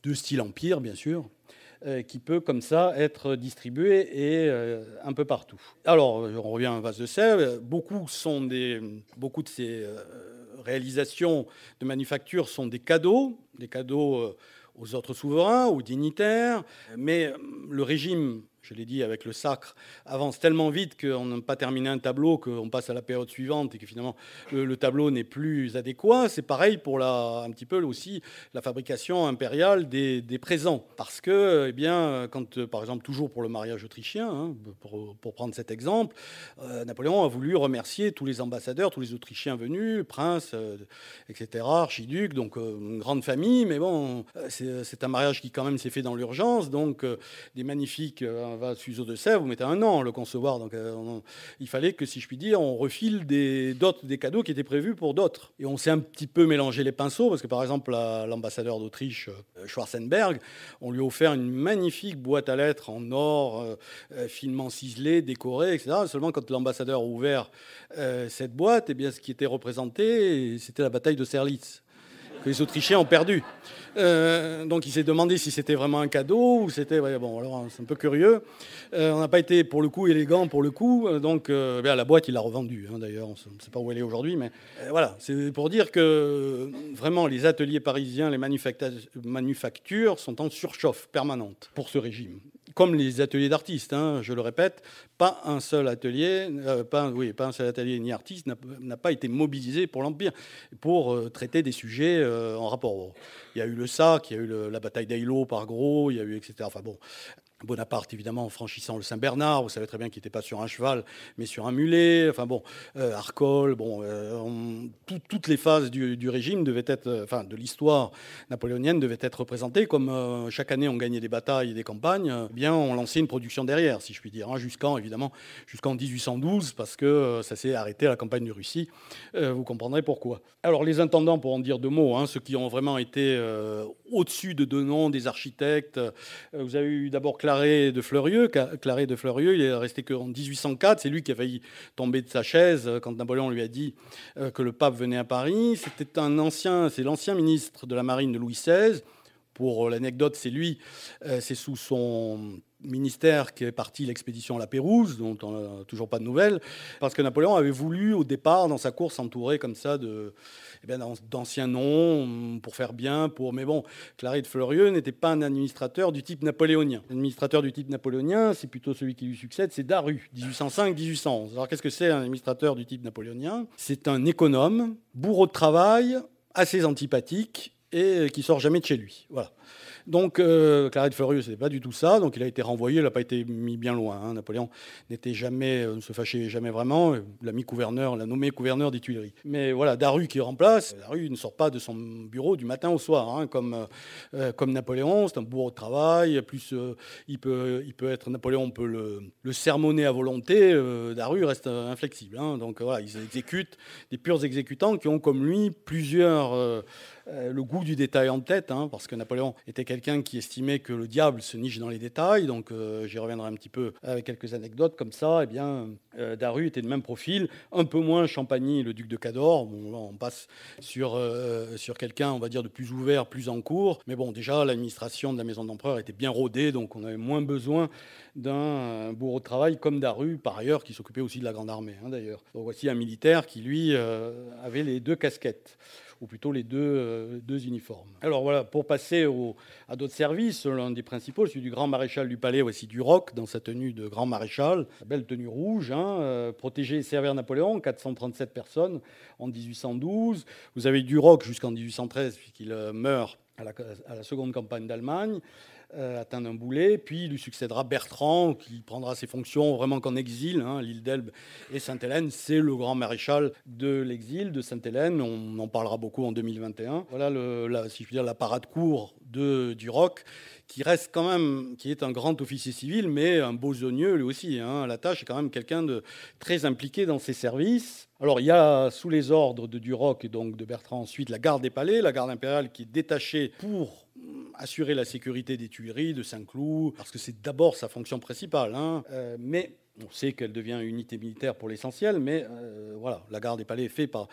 de style empire, bien sûr, euh, qui peut comme ça être distribué et euh, un peu partout. Alors, on revient à un vase de sève. Beaucoup, sont des, beaucoup de ces euh, réalisations de manufacture sont des cadeaux, des cadeaux aux autres souverains, aux dignitaires, mais le régime je l'ai dit, avec le sacre, avance tellement vite qu'on n'a pas terminé un tableau, qu'on passe à la période suivante et que finalement le, tableau n'est plus adéquat. C'est pareil pour la, un petit peu aussi la fabrication impériale des, présents. Parce que, eh bien, quand, par exemple, toujours pour le mariage autrichien, hein, pour, prendre cet exemple, euh, Napoléon a voulu remercier tous les ambassadeurs, tous les Autrichiens venus, princes, euh, etc., archiducs, donc euh, une grande famille, mais bon, c'est un mariage qui quand même s'est fait dans l'urgence, donc des magnifiques va fuseau de sèvres, vous mettez un an à le concevoir. Donc euh, il fallait que, si je puis dire, on refile des, d'autres, des cadeaux qui étaient prévus pour d'autres. Et on s'est un petit peu mélangé les pinceaux, parce que par exemple, l'ambassadeur d'Autriche, euh, Schwarzenberg, on lui a offert une magnifique boîte à lettres en or, euh, finement ciselé, décoré, etc. Seulement quand l'ambassadeur a ouvert cette boîte, eh bien, ce qui était représenté, c'était la bataille de Serlitz les Autrichiens ont perdu. Euh, donc il s'est demandé si c'était vraiment un cadeau ou c'était. bon, alors c'est un peu curieux. Euh, on n'a pas été pour le coup élégant pour le coup. Euh, donc ben, la boîte, il l'a revendue hein, d'ailleurs. On ne sait pas où elle est aujourd'hui. Mais voilà, c'est pour dire que vraiment les ateliers parisiens, les manufactures sont en surchauffe permanente pour ce régime comme les ateliers d'artistes, hein, je le répète, pas un seul atelier, pas, oui, pas un seul atelier ni artiste n'a pas été mobilisé pour l'Empire, pour traiter des sujets en rapport. Il y a eu le SAC, il y a eu la bataille d'Aïlo par gros, il y a eu etc. Bonaparte, évidemment, en franchissant le Saint-Bernard, vous savez très bien qu'il n'était pas sur un cheval, mais sur un mulet. Enfin bon, euh, Arcole, bon, euh, toutes les phases du, régime devaient être, euh, enfin, de l'histoire napoléonienne devaient être représentées. Comme chaque année on gagnait des batailles et des campagnes, eh bien on lançait une production derrière, si je puis dire, hein, jusqu'en évidemment jusqu'en 1812, parce que ça s'est arrêté à la campagne de Russie. vous comprendrez pourquoi. Alors les intendants, pour en dire deux mots, hein, ceux qui ont vraiment été au-dessus de deux noms des architectes, vous avez eu d'abord Claré de Fleurieux. Claré de Fleurieux, il est resté qu'en 1804. C'est lui qui a failli tomber de sa chaise euh, quand Napoléon lui a dit euh, que le pape venait à Paris. C'était un ancien, c'est l'ancien ministre de la Marine de Louis XVI. Pour l'anecdote, c'est lui, euh, c'est sous son ministère qui est parti l'expédition à la Pérouse, dont on n'a toujours pas de nouvelles, parce que Napoléon avait voulu au départ, dans sa course, s'entourer comme ça de, eh d'anciens noms pour faire bien. Pour... Mais bon, Clary de Fleurieux n'était pas un administrateur du type napoléonien. L'administrateur du type napoléonien, c'est plutôt celui qui lui succède, c'est Daru, 1805-1811. Alors qu'est-ce que c'est un administrateur du type napoléonien? C'est un économe, bourreau de travail, assez antipathique et qui sort jamais de chez lui. Voilà. Donc, euh, Claret de Fleurieux, ce n'était pas du tout ça. Donc, il a été renvoyé, il n'a pas été mis bien loin. Hein. Napoléon n'était jamais, euh, ne se fâchait jamais vraiment. L'a mis gouverneur, l'a nommé gouverneur des Tuileries. Mais voilà, Daru qui remplace. Daru ne sort pas de son bureau du matin au soir, hein, comme, euh, comme Napoléon. C'est un bourreau de travail. Plus, il, peut, il peut être, Napoléon peut le, le sermonner à volonté. Daru reste inflexible. Hein. Donc, voilà, ils exécutent des purs exécutants qui ont comme lui plusieurs euh, le goût du détail en tête, hein, parce que Napoléon était quelqu'un qui estimait que le diable se niche dans les détails, donc euh, j'y reviendrai un petit peu avec quelques anecdotes comme ça. Eh bien, euh, Daru était de même profil, un peu moins Champagny, le duc de Cador. Bon, on passe sur, sur quelqu'un, on va dire, de plus ouvert, plus en cours. Mais bon, déjà, l'administration de la maison d'empereur était bien rodée, donc on avait moins besoin d'un bourreau de travail comme Daru, par ailleurs, qui s'occupait aussi de la grande armée, hein, d'ailleurs. Donc voici un militaire qui, lui, avait les deux casquettes ou plutôt les deux, deux uniformes. Alors voilà, pour passer à d'autres services, l'un des principaux, celui du grand maréchal du palais, voici du roc, dans sa tenue de grand maréchal, belle tenue rouge, hein, protéger et servir Napoléon, 437 personnes en 1812. Vous avez du roc jusqu'en 1813, puisqu'il meurt à la, seconde campagne d'Allemagne, euh, atteint d'un boulet. Puis lui succédera Bertrand, qui prendra ses fonctions vraiment qu'en exil. Hein, L'île d'Elbe et Sainte-Hélène, c'est le grand maréchal de l'exil de Sainte-Hélène. On en parlera beaucoup en 2021. Voilà, la, si je puis dire, la parade court de, du roc, qui reste quand même, qui est un grand officier civil, mais un besogneux lui aussi. Hein, la tâche est quand même quelqu'un de très impliqué dans ses services. Alors il y a sous les ordres de Duroc et donc de Bertrand ensuite la garde des palais, la garde impériale qui est détachée pour assurer la sécurité des Tuileries, de Saint-Cloud, parce que c'est d'abord sa fonction principale. Hein. Euh, mais on sait qu'elle devient une unité militaire pour l'essentiel, mais euh, voilà, la garde des palais est faite par,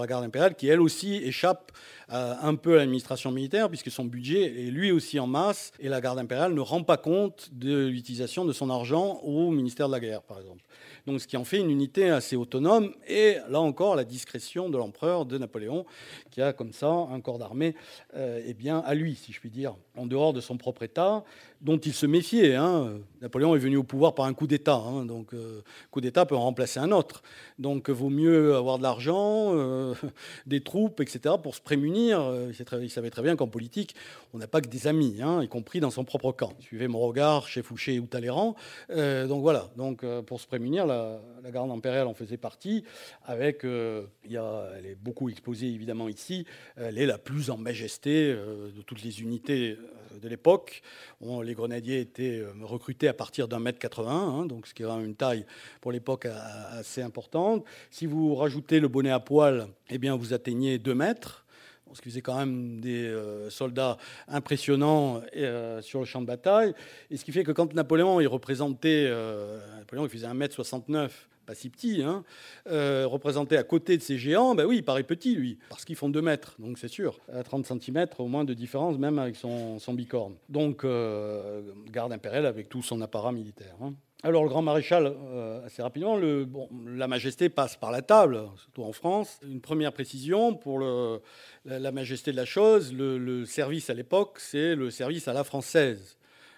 la garde impériale, qui elle aussi échappe un peu à l'administration militaire, puisque son budget est lui aussi en masse, et la garde impériale ne rend pas compte de l'utilisation de son argent au ministère de la guerre, par exemple. Donc, ce qui en fait une unité assez autonome, et là encore, la discrétion de l'empereur, de Napoléon, qui a comme ça un corps d'armée euh, eh bien, à lui, si je puis dire, en dehors de son propre État, dont il se méfiait. Hein. Napoléon est venu au pouvoir par un coup d'État, hein, donc euh, coup d'État peut en remplacer un autre. Donc vaut mieux avoir de l'argent, euh, des troupes, etc., pour se prémunir. Euh, il savait très bien qu'en politique, on n'a pas que des amis, hein, y compris dans son propre camp. Suivez mon regard chez Fouché ou Talleyrand. donc voilà, donc, pour se prémunir, la, garde impériale en faisait partie, avec, il y a, elle est beaucoup exposée évidemment ici, elle est la plus en majesté de toutes les unités de l'époque. Les grenadiers étaient euh, recrutés à partir d'un mètre 80, hein, donc ce qui est une taille pour l'époque assez importante. Si vous rajoutez le bonnet à poil, eh bien vous atteignez 2 mètres ce qui faisait quand même des euh, soldats impressionnants euh, sur le champ de bataille. Et ce qui fait que quand Napoléon il représentait, Napoléon il faisait 1m69 pas si petit, hein, euh, représenté à côté de ces géants, ben oui, il paraît petit, lui, parce qu'ils font 2 mètres, donc c'est sûr. À 30 cm au moins de différence, même avec son, bicorne. Donc, euh, garde impériale avec tout son apparat militaire. Hein. Alors, le grand maréchal, euh, assez rapidement, la majesté passe par la table, surtout en France. Une première précision pour la, majesté de la chose, le service à l'époque, c'est le service à la française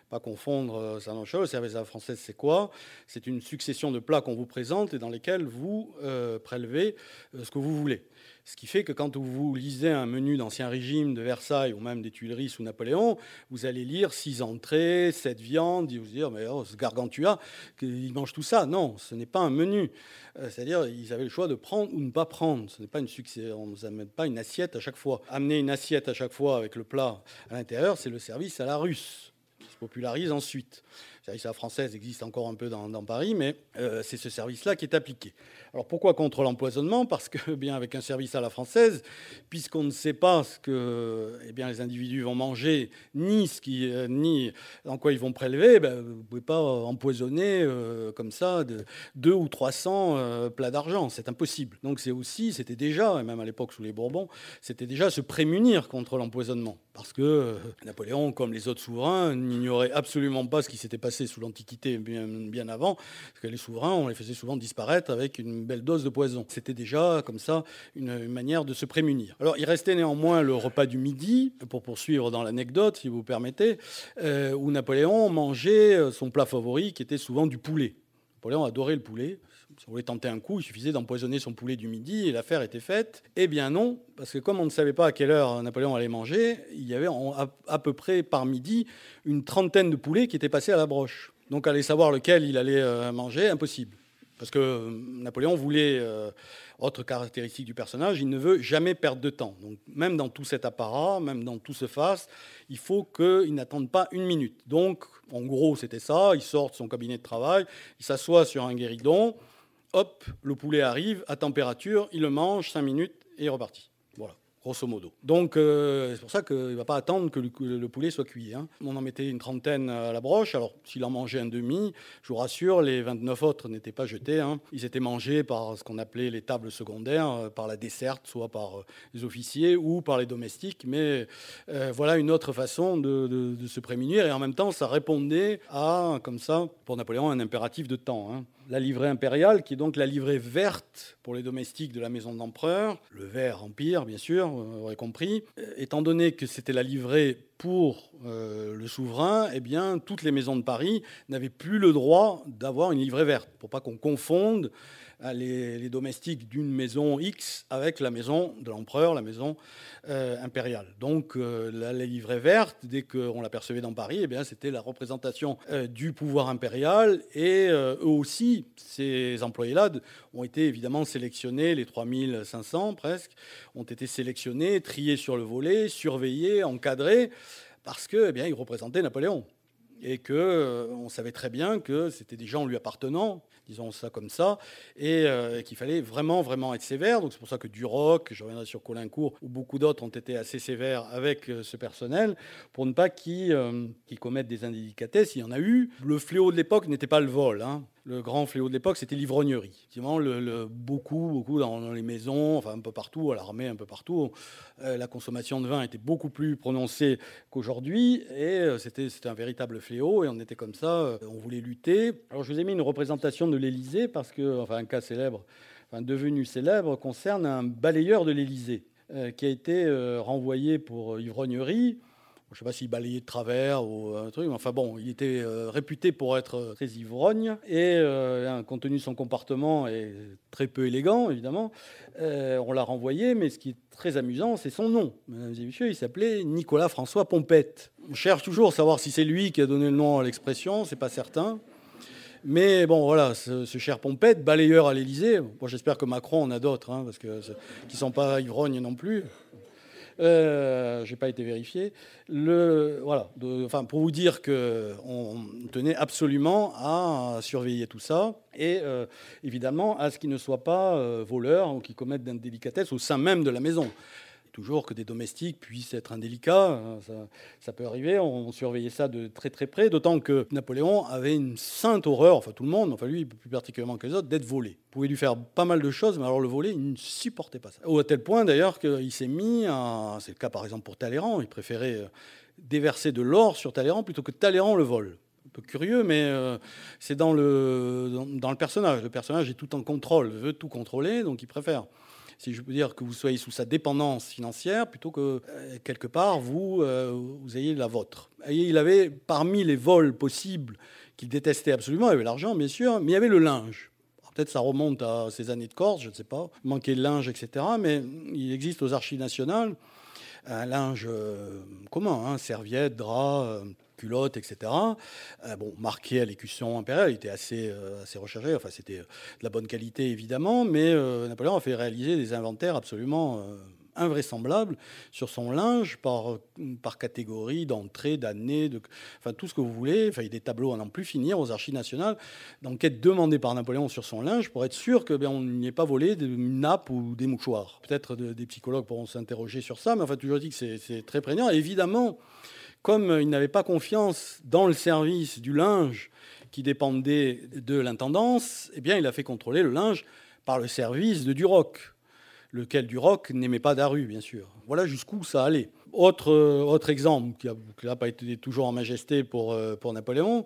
pas confondre euh, ça chose. Le service à française, c'est quoi? C'est une succession de plats qu'on vous présente et dans lesquels vous euh, prélevez euh, ce que vous voulez. Ce qui fait que quand vous lisez un menu d'Ancien Régime, de Versailles ou même des Tuileries sous Napoléon, vous allez lire six entrées, sept viandes, et vous dire, mais oh, ce gargantua, il mange tout ça. Non, ce n'est pas un menu. C'est-à-dire, ils avaient le choix de prendre ou ne pas prendre. Ce n'est pas une succès. On ne vous amène pas une assiette à chaque fois. Amener une assiette à chaque fois avec le plat à l'intérieur, c'est le service à la russe popularise ensuite. Service à la française existe encore un peu dans, Paris, mais euh, c'est ce service-là qui est appliqué. Alors pourquoi contre l'empoisonnement? Parce que, bien, avec un service à la française, puisqu'on ne sait pas ce que eh bien, les individus vont manger, ni, ce qui, euh, ni dans quoi ils vont prélever, ben, vous ne pouvez pas empoisonner euh, comme ça de, deux ou 300 euh, plats d'argent. C'est impossible. Donc c'est aussi, c'était déjà, et même à l'époque sous les Bourbons, c'était déjà se prémunir contre l'empoisonnement. Parce que Napoléon, comme les autres souverains, n'ignorait absolument pas ce qui s'était passé sous l'Antiquité bien, avant, parce que les souverains, on les faisait souvent disparaître avec une belle dose de poison. C'était déjà comme ça une, manière de se prémunir. Alors il restait néanmoins le repas du midi, pour poursuivre dans l'anecdote, si vous permettez, euh, où Napoléon mangeait euh, son plat favori, qui était souvent du poulet. Napoléon adorait le poulet. Si on voulait tenter un coup, il suffisait d'empoisonner son poulet du midi et l'affaire était faite. Eh bien non, parce que comme on ne savait pas à quelle heure Napoléon allait manger, il y avait à peu près par midi une trentaine de poulets qui étaient passés à la broche. Donc aller savoir lequel il allait euh, manger, impossible. Parce que euh, Napoléon voulait, euh, autre caractéristique du personnage, il ne veut jamais perdre de temps. Donc même dans tout cet apparat, même dans tout ce face, il faut qu'il n'attende pas une minute. Donc en gros c'était ça, il sort de son cabinet de travail, il s'assoit sur un guéridon, hop, le poulet arrive à température, il le mange, cinq minutes et il est reparti grosso modo. Donc euh, c'est pour ça qu'il ne va pas attendre que le, poulet soit cuit. Hein. On en mettait une trentaine à la broche. Alors s'il en mangeait un demi, je vous rassure, les 29 autres n'étaient pas jetés. Hein. Ils étaient mangés par ce qu'on appelait les tables secondaires, euh, par la desserte, soit par euh, les officiers ou par les domestiques. Mais voilà une autre façon de, se prémunir. Et en même temps, ça répondait à, comme ça, pour Napoléon, un impératif de temps. Hein la livrée impériale, qui est donc la livrée verte pour les domestiques de la maison d'empereur, le vert empire bien sûr, vous aurez compris. Étant donné que c'était la livrée pour le souverain, eh bien, toutes les maisons de Paris n'avaient plus le droit d'avoir une livrée verte, pour pas qu'on confonde Les, domestiques d'une maison X avec la maison de l'empereur, la maison euh, impériale. Donc euh, la, livrée verte, dès qu'on l'apercevait dans Paris, eh c'était la représentation euh, du pouvoir impérial. Et eux aussi, ces employés-là ont été évidemment sélectionnés, les 3500 presque, ont été sélectionnés, triés sur le volet, surveillés, encadrés, parce que, eh représentaient Napoléon et que on savait très bien que c'était des gens lui appartenant disons ça comme ça, et euh, qu'il fallait vraiment, vraiment être sévère. Donc c'est pour ça que Duroc, je reviendrai sur Colincourt, ou beaucoup d'autres ont été assez sévères avec euh, ce personnel, pour ne pas qu'ils euh, commettent des indélicatesses. Il y en a eu. Le fléau de l'époque n'était pas le vol. Hein le grand fléau de l'époque, c'était l'ivrognerie. Beaucoup, beaucoup dans, les maisons, enfin un peu partout, à l'armée, un peu partout, euh, la consommation de vin était beaucoup plus prononcée qu'aujourd'hui, et euh, c'était un véritable fléau, et on était comme ça, euh, on voulait lutter. Alors je vous ai mis une représentation de l'Élysée, parce que, enfin un cas célèbre, enfin devenu célèbre, concerne un balayeur de l'Élysée, qui a été renvoyé pour ivrognerie je ne sais pas s'il balayait de travers ou un truc, mais enfin bon, il était euh, réputé pour être euh, très ivrogne et euh, compte tenu de son comportement est très peu élégant évidemment, on l'a renvoyé. Mais ce qui est très amusant, c'est son nom, mesdames et messieurs. Il s'appelait Nicolas François Pompette. On cherche toujours à savoir si c'est lui qui a donné le nom à l'expression, c'est pas certain. Mais bon, voilà, ce, cher Pompette, balayeur à l'Élysée. Bon, J'espère que Macron en a d'autres, hein, parce que qui sont pas ivrognes non plus. Euh, je n'ai pas été vérifié. Le, voilà, enfin, pour vous dire qu'on tenait absolument à surveiller tout ça et euh, évidemment à ce qu'il ne soit pas euh, voleur ou qui commettent d'indélicatesse au sein même de la maison toujours que des domestiques puissent être indélicats. Hein, ça, peut arriver. On surveillait ça de très très près, d'autant que Napoléon avait une sainte horreur, enfin tout le monde, enfin lui plus particulièrement que les autres, d'être volé. Vous pouvez lui faire pas mal de choses, mais alors le voler, il ne supportait pas ça. Au tel point d'ailleurs qu'il s'est mis à. C'est le cas par exemple pour Talleyrand, il préférait euh, déverser de l'or sur Talleyrand plutôt que Talleyrand le vole un peu curieux, mais euh, c'est dans le, dans, le personnage. Le personnage est tout en contrôle, veut tout contrôler, donc il préfère si je peux dire, que vous soyez sous sa dépendance financière plutôt que euh, quelque part vous, euh, vous ayez la vôtre. il avait parmi les vols possibles qu'il détestait absolument, il y avait l'argent bien sûr, mais il y avait le linge. Peut-être ça remonte à ses années de Corse, je ne sais pas, manquer de linge, etc. Mais il existe aux archives nationales un linge euh, commun, hein, serviette, drap, culottes, etc. Euh, bon, marqué à l'écusson impérial, il était assez, euh, assez recherché. Enfin, c'était de la bonne qualité, évidemment, mais euh, Napoléon a fait réaliser des inventaires absolument invraisemblables sur son linge par, par catégorie d'entrée, d'année, de, enfin, tout ce que vous voulez. Enfin, il y a des tableaux à n'en plus finir aux archives nationales d'enquête demandée par Napoléon sur son linge pour être sûr que ben, on n'y ait pas volé de nappes ou des mouchoirs. Peut-être des psychologues pourront s'interroger sur ça, mais enfin, toujours dit que c'est très prégnant. évidemment, comme il n'avait pas confiance dans le service du linge qui dépendait de l'intendance, eh bien, il a fait contrôler le linge par le service de Duroc, lequel Duroc n'aimait pas Daru, bien sûr. Voilà jusqu'où ça allait. Autre, euh, exemple, qui n'a pas été toujours en majesté pour, euh, Napoléon,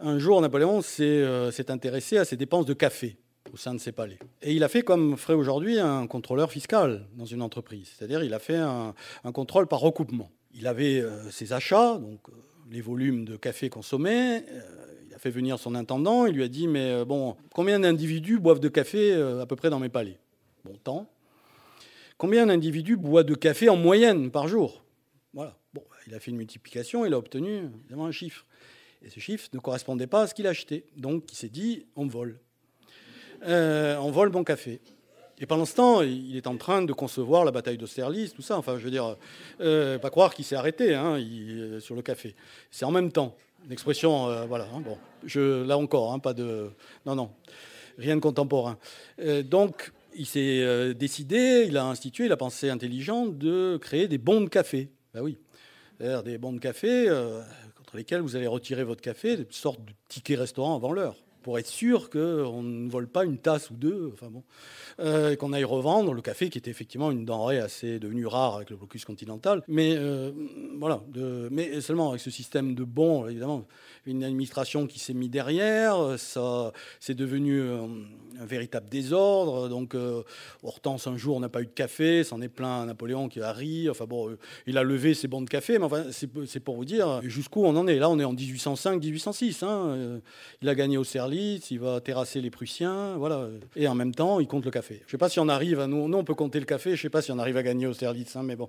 un jour, Napoléon euh, s'est intéressé à ses dépenses de café au sein de ses palais. Et il a fait comme ferait aujourd'hui un contrôleur fiscal dans une entreprise, c'est-à-dire il a fait un, un contrôle par recoupement. Il avait euh, ses achats, donc euh, les volumes de café consommés. Euh, il a fait venir son intendant. Il lui a dit Mais bon, combien d'individus boivent de café à peu près dans mes palais? Bon, temps. Combien d'individus boivent de café en moyenne par jour? Voilà. Bon, il a fait une multiplication. Il a obtenu évidemment un chiffre. Et ce chiffre ne correspondait pas à ce qu'il achetait. Donc il s'est dit On vole. on vole mon café. Et pendant ce temps, il est en train de concevoir la bataille d'Austerlitz, tout ça. Enfin, je veux dire, euh, pas croire qu'il s'est arrêté hein, euh, sur le café. C'est en même temps. L'expression, euh, voilà. Hein, bon, je, là encore, hein, pas de. Non, non, rien de contemporain. donc, il s'est décidé, il a institué la pensée intelligente de créer des bons de café. Ben oui. Des bons de café contre lesquels vous allez retirer votre café, des sortes de tickets restaurant avant l'heure. Pour être sûr qu'on ne vole pas une tasse ou deux, enfin bon, euh, qu'on aille revendre le café, qui était effectivement une denrée assez devenue rare avec le blocus continental. Mais euh, voilà, mais seulement avec ce système de bons, évidemment, une administration qui s'est mise derrière, ça, c'est devenu euh, un, véritable désordre. Donc Hortense un jour n'a pas eu de café, c'en est plein Napoléon qui a ri. Enfin bon, il a levé ses bons de café, mais enfin c'est pour vous dire jusqu'où on en est. Là, on est en 1805-1806. Hein. Il a gagné au Il va terrasser les Prussiens, voilà. Et en même temps, il compte le café. Je ne sais pas si on arrive à nous, nous on peut compter le café. Je ne sais pas si on arrive à gagner au Serlitz, hein, mais bon,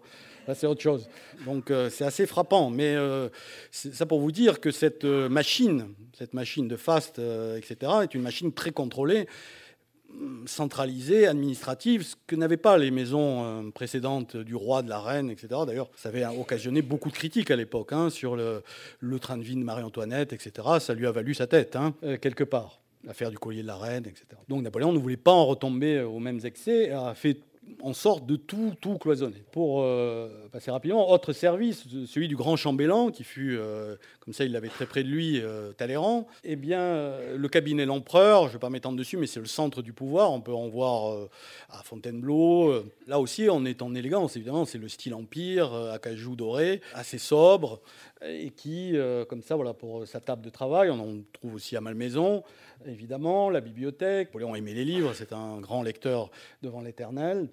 c'est autre chose. Donc euh, c'est assez frappant. Mais euh, ça pour vous dire que cette euh, machine, cette machine de fast, etc., est une machine très contrôlée centralisée, administrative, ce que n'avaient pas les maisons précédentes du roi, de la reine, etc. D'ailleurs, ça avait occasionné beaucoup de critiques à l'époque hein, sur le, train de vie de Marie-Antoinette, etc. Ça lui a valu sa tête, hein, quelque part l'affaire du collier de la reine, etc. Donc Napoléon ne voulait pas en retomber aux mêmes excès, a fait en sorte de tout, tout cloisonner. Pour euh, passer rapidement, autre service, celui du grand chambellan, qui fut, euh, comme ça il l'avait très près de lui, euh, Talleyrand, eh bien, le cabinet l'empereur, je ne vais pas m'étendre dessus, mais c'est le centre du pouvoir, on peut en voir à Fontainebleau. Là aussi, on est en élégance, évidemment, c'est le style empire, à cajou doré, assez sobre, et qui, comme ça, voilà, pour sa table de travail, on en trouve aussi à Malmaison, évidemment, la bibliothèque. Napoléon aimait les livres, c'est un grand lecteur devant l'éternel.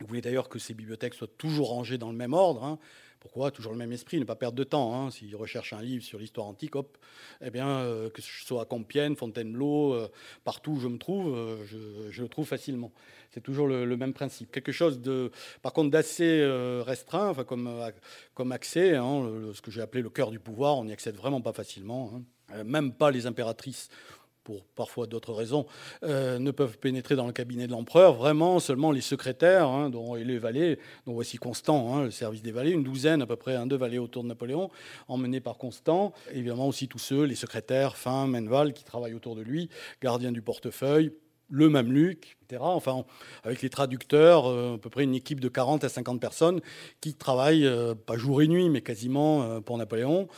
Il voulait d'ailleurs que ces bibliothèques soient toujours rangées dans le même ordre. Hein. Pourquoi? Toujours le même esprit, ne pas perdre de temps. Hein. S'il recherche un livre sur l'histoire antique, hop, eh bien, euh, que ce soit à Compiègne, Fontainebleau, euh, partout où je me trouve, euh, je, le trouve facilement. C'est toujours le, même principe. Quelque chose de, par contre, d'assez restreint, enfin, comme, accès, hein, ce que j'ai appelé le cœur du pouvoir, on n'y accède vraiment pas facilement. Même pas les impératrices pour parfois d'autres raisons, euh, ne peuvent pénétrer dans le cabinet de l'empereur. Vraiment, seulement les secrétaires, hein, dont, et les valets, dont voici Constant, hein, le service des valets, une douzaine à peu près, un, deux valets autour de Napoléon, emmenés par Constant. évidemment aussi tous ceux, les secrétaires, Fin, Menval, qui travaillent autour de lui, gardien du portefeuille, le Mameluc, etc. Enfin, avec les traducteurs, euh, à peu près une équipe de 40 à 50 personnes qui travaillent, euh, pas jour et nuit, mais quasiment pour Napoléon,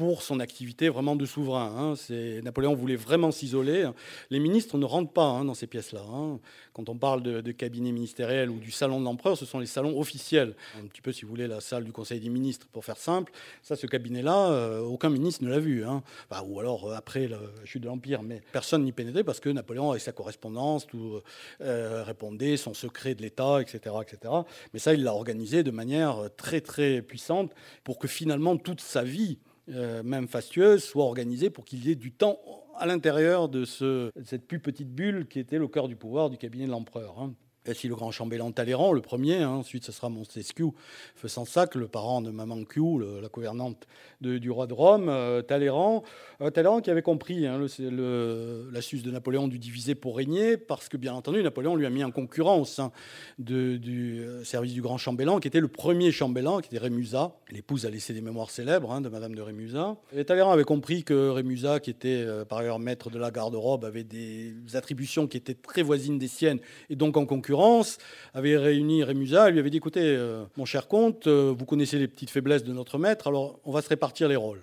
pour son activité vraiment de souverain. Hein. Napoléon voulait vraiment s'isoler. Les ministres ne rentrent pas hein, dans ces pièces-là. Hein. Quand on parle de, cabinet ministériel ou du salon de l'empereur, ce sont les salons officiels. Un petit peu, si vous voulez, la salle du Conseil des ministres, pour faire simple. Ça, ce cabinet-là, euh, aucun ministre ne l'a vu. ou alors euh, après la chute de l'Empire. Mais personne n'y pénétrait parce que Napoléon avait sa correspondance, tout euh, répondait, son secret de l'État, etc., etc. Mais ça, il l'a organisé de manière très, très puissante pour que finalement toute sa vie même fastueuse, soit organisée pour qu'il y ait du temps à l'intérieur de, ce, cette plus petite bulle qui était le cœur du pouvoir du cabinet de l'empereur. Hein. Et si le grand chambellan Talleyrand, le premier, hein, ensuite ce sera Montesquieu, Fesensac, le parent de Maman Q, la gouvernante du roi de Rome, euh, Talleyrand, euh, Talleyrand qui avait compris hein, l'astuce de Napoléon du diviser pour régner, parce que bien entendu Napoléon lui a mis un concurrent au sein du euh, service du grand chambellan, qui était le premier chambellan, qui était Rémusat. L'épouse a laissé des mémoires célèbres hein, de Madame de Rémusat. Et Talleyrand avait compris que Rémusat, qui était par ailleurs maître de la garde-robe, avait des attributions qui étaient très voisines des siennes, et donc en concurrence, avait réuni Rémusat et lui avait dit, écoutez, mon cher comte, vous connaissez les petites faiblesses de notre maître, alors on va se répartir les rôles.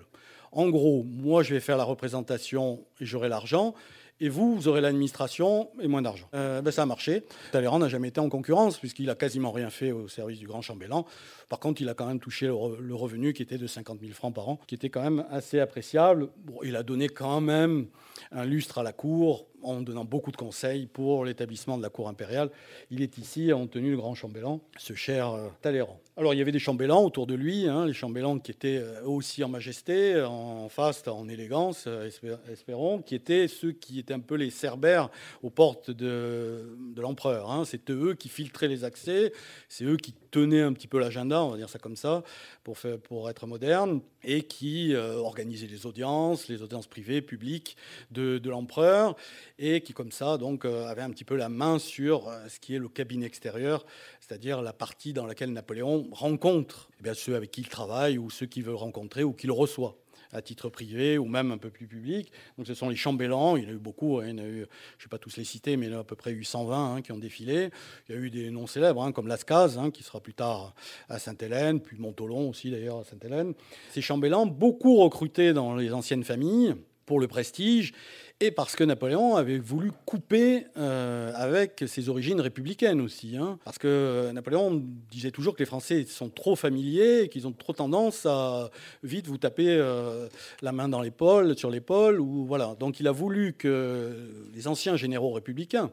En gros, moi, je vais faire la représentation et j'aurai l'argent. Et vous, vous aurez l'administration et moins d'argent. Euh, ben ça a marché. Talleyrand n'a jamais été en concurrence, puisqu'il a quasiment rien fait au service du grand chambellan. Par contre, il a quand même touché le revenu qui était de 50 000 francs par an, qui était quand même assez appréciable. Il a donné quand même un lustre à la cour en donnant beaucoup de conseils pour l'établissement de la cour impériale. Il est ici en tenue le grand chambellan, ce cher euh, Talleyrand. Alors il y avait des chambellans autour de lui, hein, les chambellans qui étaient euh, aussi en majesté, en faste, en élégance, euh, espérons, qui étaient ceux qui étaient un peu les cerbères aux portes de, l'empereur. Hein. C'était eux qui filtraient les accès, c'est eux qui tenaient un petit peu l'agenda, on va dire ça comme ça, pour, être moderne, et qui organisaient les audiences, les audiences privées, publiques de, de l'empereur et qui, comme ça, donc, euh, avait un petit peu la main sur euh, ce qui est le cabinet extérieur, c'est-à-dire la partie dans laquelle Napoléon rencontre eh bien, ceux avec qui il travaille ou ceux qu'il veut rencontrer ou qu'il reçoit à titre privé ou même un peu plus public. Donc ce sont les chambellans, il y en a eu beaucoup, hein. je ne vais pas tous les citer, mais il y en a à peu près eu 120 hein, qui ont défilé. Il y a eu des noms célèbres, hein, comme Lascaz, qui sera plus tard à Sainte-Hélène, puis Montolon aussi d'ailleurs à Sainte-Hélène. Ces chambellans, beaucoup recrutés dans les anciennes familles, pour le prestige et parce que Napoléon avait voulu couper euh, avec ses origines républicaines aussi. Hein. parce que Napoléon disait toujours que les Français sont trop familiers et qu'ils ont trop tendance à vite vous taper euh, la main dans l'épaule, sur l'épaule. voilà. Donc il a voulu que les anciens généraux républicains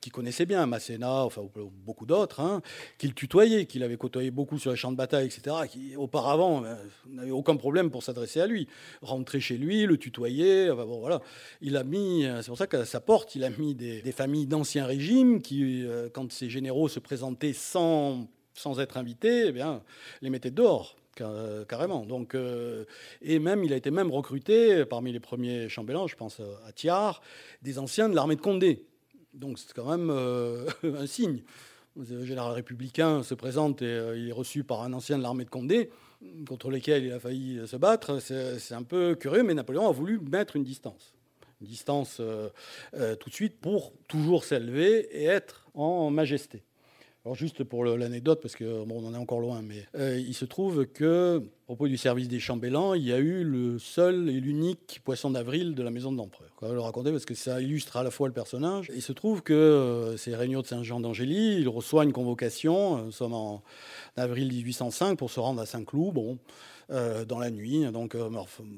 qui connaissait bien Masséna, enfin beaucoup d'autres, hein, qu'il tutoyait, qu'il avait côtoyé beaucoup sur les champs de bataille, etc., qui auparavant euh, n'avait aucun problème pour s'adresser à lui. Rentrer chez lui, le tutoyer, bon, voilà. Il a mis, euh, c'est pour ça qu'à sa porte, il a mis des, familles d'anciens régimes qui, euh, quand ces généraux se présentaient sans, sans être invités, eh bien, les mettaient dehors carrément. Donc, et même, il a été même recruté parmi les premiers chambellans, je pense à Thiard, des anciens de l'armée de Condé. Donc c'est quand même euh, un signe. Le général républicain se présente et euh, il est reçu par un ancien de l'armée de Condé, contre lequel il a failli se battre. C'est un peu curieux, mais Napoléon a voulu mettre une distance. Une distance euh, tout de suite pour toujours s'élever et être en majesté. Alors juste pour l'anecdote, parce qu'on on en est encore loin, mais euh, il se trouve que, à propos du service des chambellans, il y a eu le seul et l'unique poisson d'avril de la maison de l'empereur. Je vais le raconter parce que ça illustre à la fois le personnage. Il se trouve que euh, c'est Regnault de Saint-Jean d'Angély, il reçoit une convocation, euh, nous sommes en avril 1805, pour se rendre à Saint-Cloud. Bon, euh, dans la nuit, donc euh,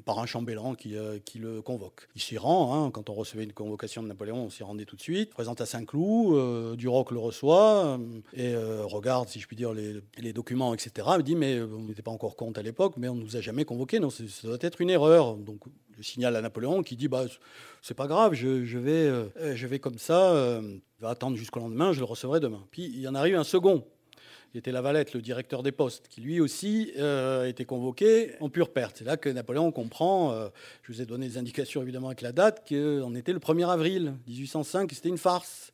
par un chambellan qui, euh, qui le convoque. Il s'y rend, hein, quand on recevait une convocation de Napoléon, on s'y rendait tout de suite, présente à Saint-Cloud, Duroc le reçoit et regarde, si je puis dire, les, documents, etc. Il dit, mais on n'était pas encore compte à l'époque, mais on ne nous a jamais convoqués, non, ça doit être une erreur. Donc le signale à Napoléon qui dit, bah, c'est pas grave, je, vais, je vais comme ça, vais attendre jusqu'au lendemain, je le recevrai demain. Puis il y en arrive un second était Lavalette, le directeur des postes, qui lui aussi euh, été convoqué en pure perte. C'est là que Napoléon comprend, euh, je vous ai donné des indications évidemment avec la date, qu'on était le 1er avril 1805, c'était une farce.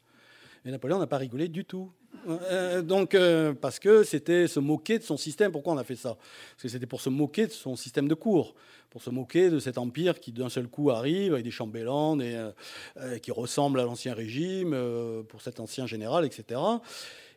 Et Napoléon n'a pas rigolé du tout. Euh, donc, parce que c'était se moquer de son système. Pourquoi on a fait ça? Parce que c'était pour se moquer de son système de cours, pour se moquer de cet empire qui d'un seul coup arrive avec des chambellans, qui ressemble à l'ancien régime, pour cet ancien général, etc.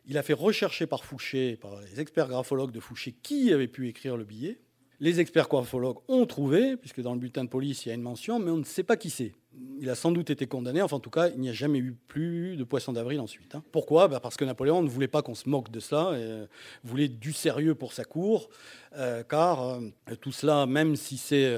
Il a fait rechercher par Fouché, par les experts graphologues de Fouché, qui avait pu écrire le billet. Les experts graphologues ont trouvé, puisque dans le bulletin de police, il y a une mention, mais on ne sait pas qui c'est. Il a sans doute été condamné, enfin en tout cas, il n'y a jamais eu plus de poisson d'avril ensuite. Hein. Pourquoi? Bah, Parce que Napoléon ne voulait pas qu'on se moque de cela, et euh, voulait du sérieux pour sa cour, euh, car euh, tout cela, même si c'est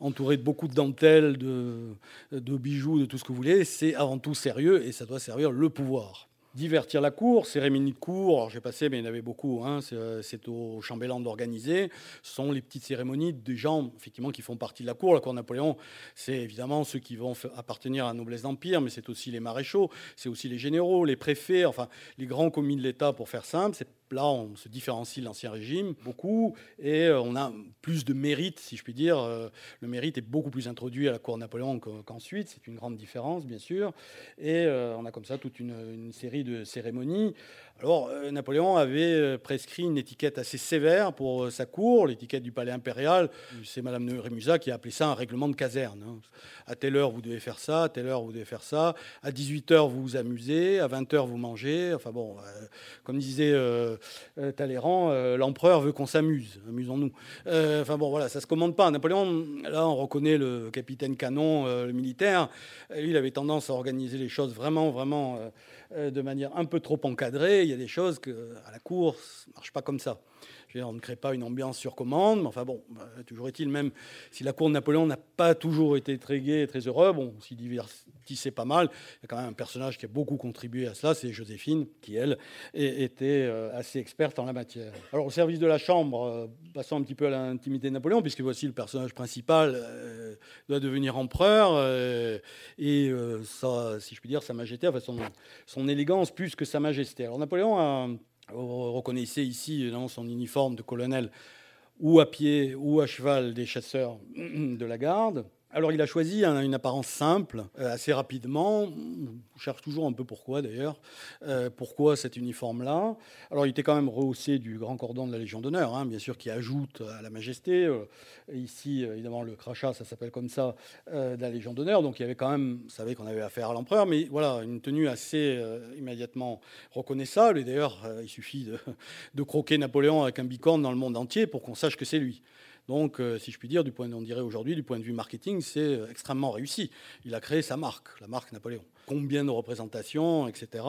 entouré de beaucoup de dentelles, de, de bijoux, de tout ce que vous voulez, c'est avant tout sérieux, et ça doit servir le pouvoir divertir la cour, cérémonie de cour, j'ai passé, mais il y en avait beaucoup, hein, euh, c'est au chambellan d'organiser, ce sont les petites cérémonies des gens effectivement qui font partie de la cour. La cour Napoléon, c'est évidemment ceux qui vont appartenir à la noblesse d'Empire, mais c'est aussi les maréchaux, c'est aussi les généraux, les préfets, enfin les grands commis de l'État pour faire simple, Là, on se différencie de l'Ancien Régime beaucoup et euh, on a plus de mérite, si je puis dire. Euh, le mérite est beaucoup plus introduit à la cour Napoléon qu'ensuite. C'est une grande différence, bien sûr. Et euh, on a comme ça toute une série de cérémonies. Alors, euh, Napoléon avait euh, prescrit une étiquette assez sévère pour euh, sa cour, l'étiquette du palais impérial. C'est Madame de Rémusat qui a appelé ça un règlement de caserne. Hein. À telle heure, vous devez faire ça, à telle heure, vous devez faire ça. À 18h, vous vous amusez, à 20h, vous mangez. Enfin bon, comme disait Talleyrand, l'empereur veut qu'on s'amuse. Amusons-nous. enfin bon, voilà, ça se commande pas. Napoléon, là, on reconnaît le capitaine canon, le militaire. Lui, il avait tendance à organiser les choses vraiment, vraiment de manière un peu trop encadrée. Il y a des choses que, à la cour, ça ne marche pas comme ça. On ne crée pas une ambiance sur commande, mais enfin bon, bah, toujours est-il, même si la cour de Napoléon n'a pas toujours été très gai et très heureux, bon, s'y divertissait pas mal, il y a quand même un personnage qui a beaucoup contribué à cela, c'est Joséphine, qui elle était euh, assez experte en la matière. Alors au service de la Chambre, euh, passons un petit peu à l'intimité de Napoléon, puisque voici le personnage principal doit devenir empereur, et ça, si je puis dire, sa majesté, enfin son, son élégance plus que sa majesté. Alors Napoléon a, vous reconnaissez ici dans son uniforme de colonel ou à pied ou à cheval des chasseurs de la garde. Alors il a choisi une apparence simple, euh, assez rapidement. On cherche toujours un peu pourquoi d'ailleurs. Euh, pourquoi cet uniforme-là? Alors il était quand même rehaussé du grand cordon de la Légion d'honneur, hein, bien sûr, qui ajoute à la majesté. Euh, ici, évidemment, le crachat, ça s'appelle comme ça, de la Légion d'honneur. Donc il y avait quand même, vous savez qu'on avait affaire à l'empereur, mais voilà, une tenue assez immédiatement reconnaissable. Et d'ailleurs, il suffit de, de, croquer Napoléon avec un bicorne dans le monde entier pour qu'on sache que c'est lui. Donc, si je puis dire, du point, on dirait aujourd'hui, du point de vue marketing, c'est extrêmement réussi. Il a créé sa marque, la marque Napoléon combien de représentations, etc.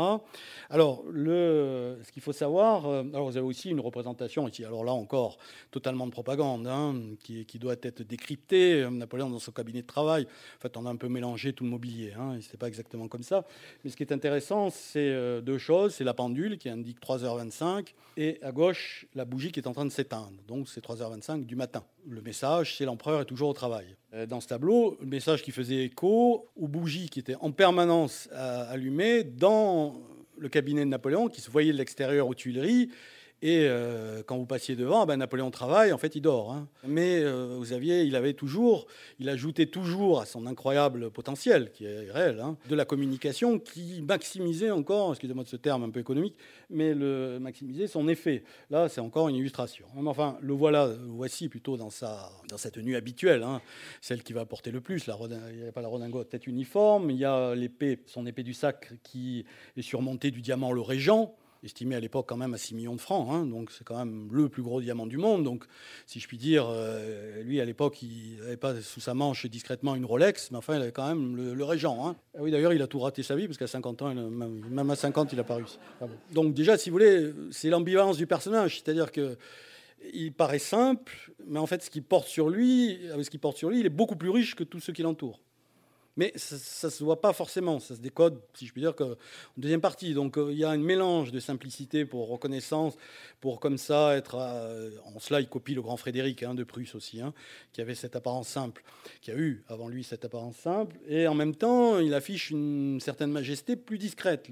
Alors, ce qu'il faut savoir, euh, alors vous avez aussi une représentation ici, alors là encore, totalement de propagande, hein, qui, doit être décryptée. Napoléon, dans son cabinet de travail, en fait, on a un peu mélangé tout le mobilier, hein, c'est pas exactement comme ça. Mais ce qui est intéressant, c'est euh, deux choses c'est la pendule qui indique 3h25, et à gauche, la bougie qui est en train de s'éteindre. Donc, c'est 3h25 du matin. Le message, c'est l'empereur est toujours au travail. Euh, dans ce tableau, le message qui faisait écho aux bougies qui étaient en permanence euh, allumées dans le cabinet de Napoléon, qui se voyait de l'extérieur aux Tuileries, et euh, quand vous passiez devant, ben, Napoléon travaille, en fait, il dort. Hein. Mais euh, vous aviez, il avait toujours, il ajoutait toujours à son incroyable potentiel, qui est réel, hein, de la communication qui maximisait encore, excusez-moi de ce terme un peu économique, mais le maximisait son effet. Là, c'est encore une illustration. Enfin, le voilà, voici plutôt dans sa, dans sa tenue habituelle, hein, celle qui va porter le plus. Il n'y a pas la redingote tête uniforme, il y a l'épée, son épée du sac qui est surmontée du diamant le régent estimé à l'époque quand même à 6 millions de francs, hein, donc c'est quand même le plus gros diamant du monde. Donc, si je puis dire, euh, lui à l'époque, il n'avait pas sous sa manche discrètement une Rolex, mais enfin, il avait quand même le, régent. Hein. Ah oui, d'ailleurs, il a tout raté sa vie parce qu'à 50 ans, même, à 50, il n'a pas réussi. Donc, déjà, si vous voulez, c'est l'ambivalence du personnage, c'est-à-dire que il paraît simple, mais en fait, ce qu'il porte sur lui, ce qu'il porte sur lui, il est beaucoup plus riche que tous ceux qui l'entourent. Mais ça ne se voit pas forcément, ça se décode, si je puis dire, en deuxième partie. Donc euh, il y a un mélange de simplicité pour reconnaissance, pour comme ça être... en cela, il copie le grand Frédéric hein, de Prusse aussi, hein, qui avait cette apparence simple, qui a eu avant lui cette apparence simple, et en même temps, il affiche une certaine majesté plus discrète.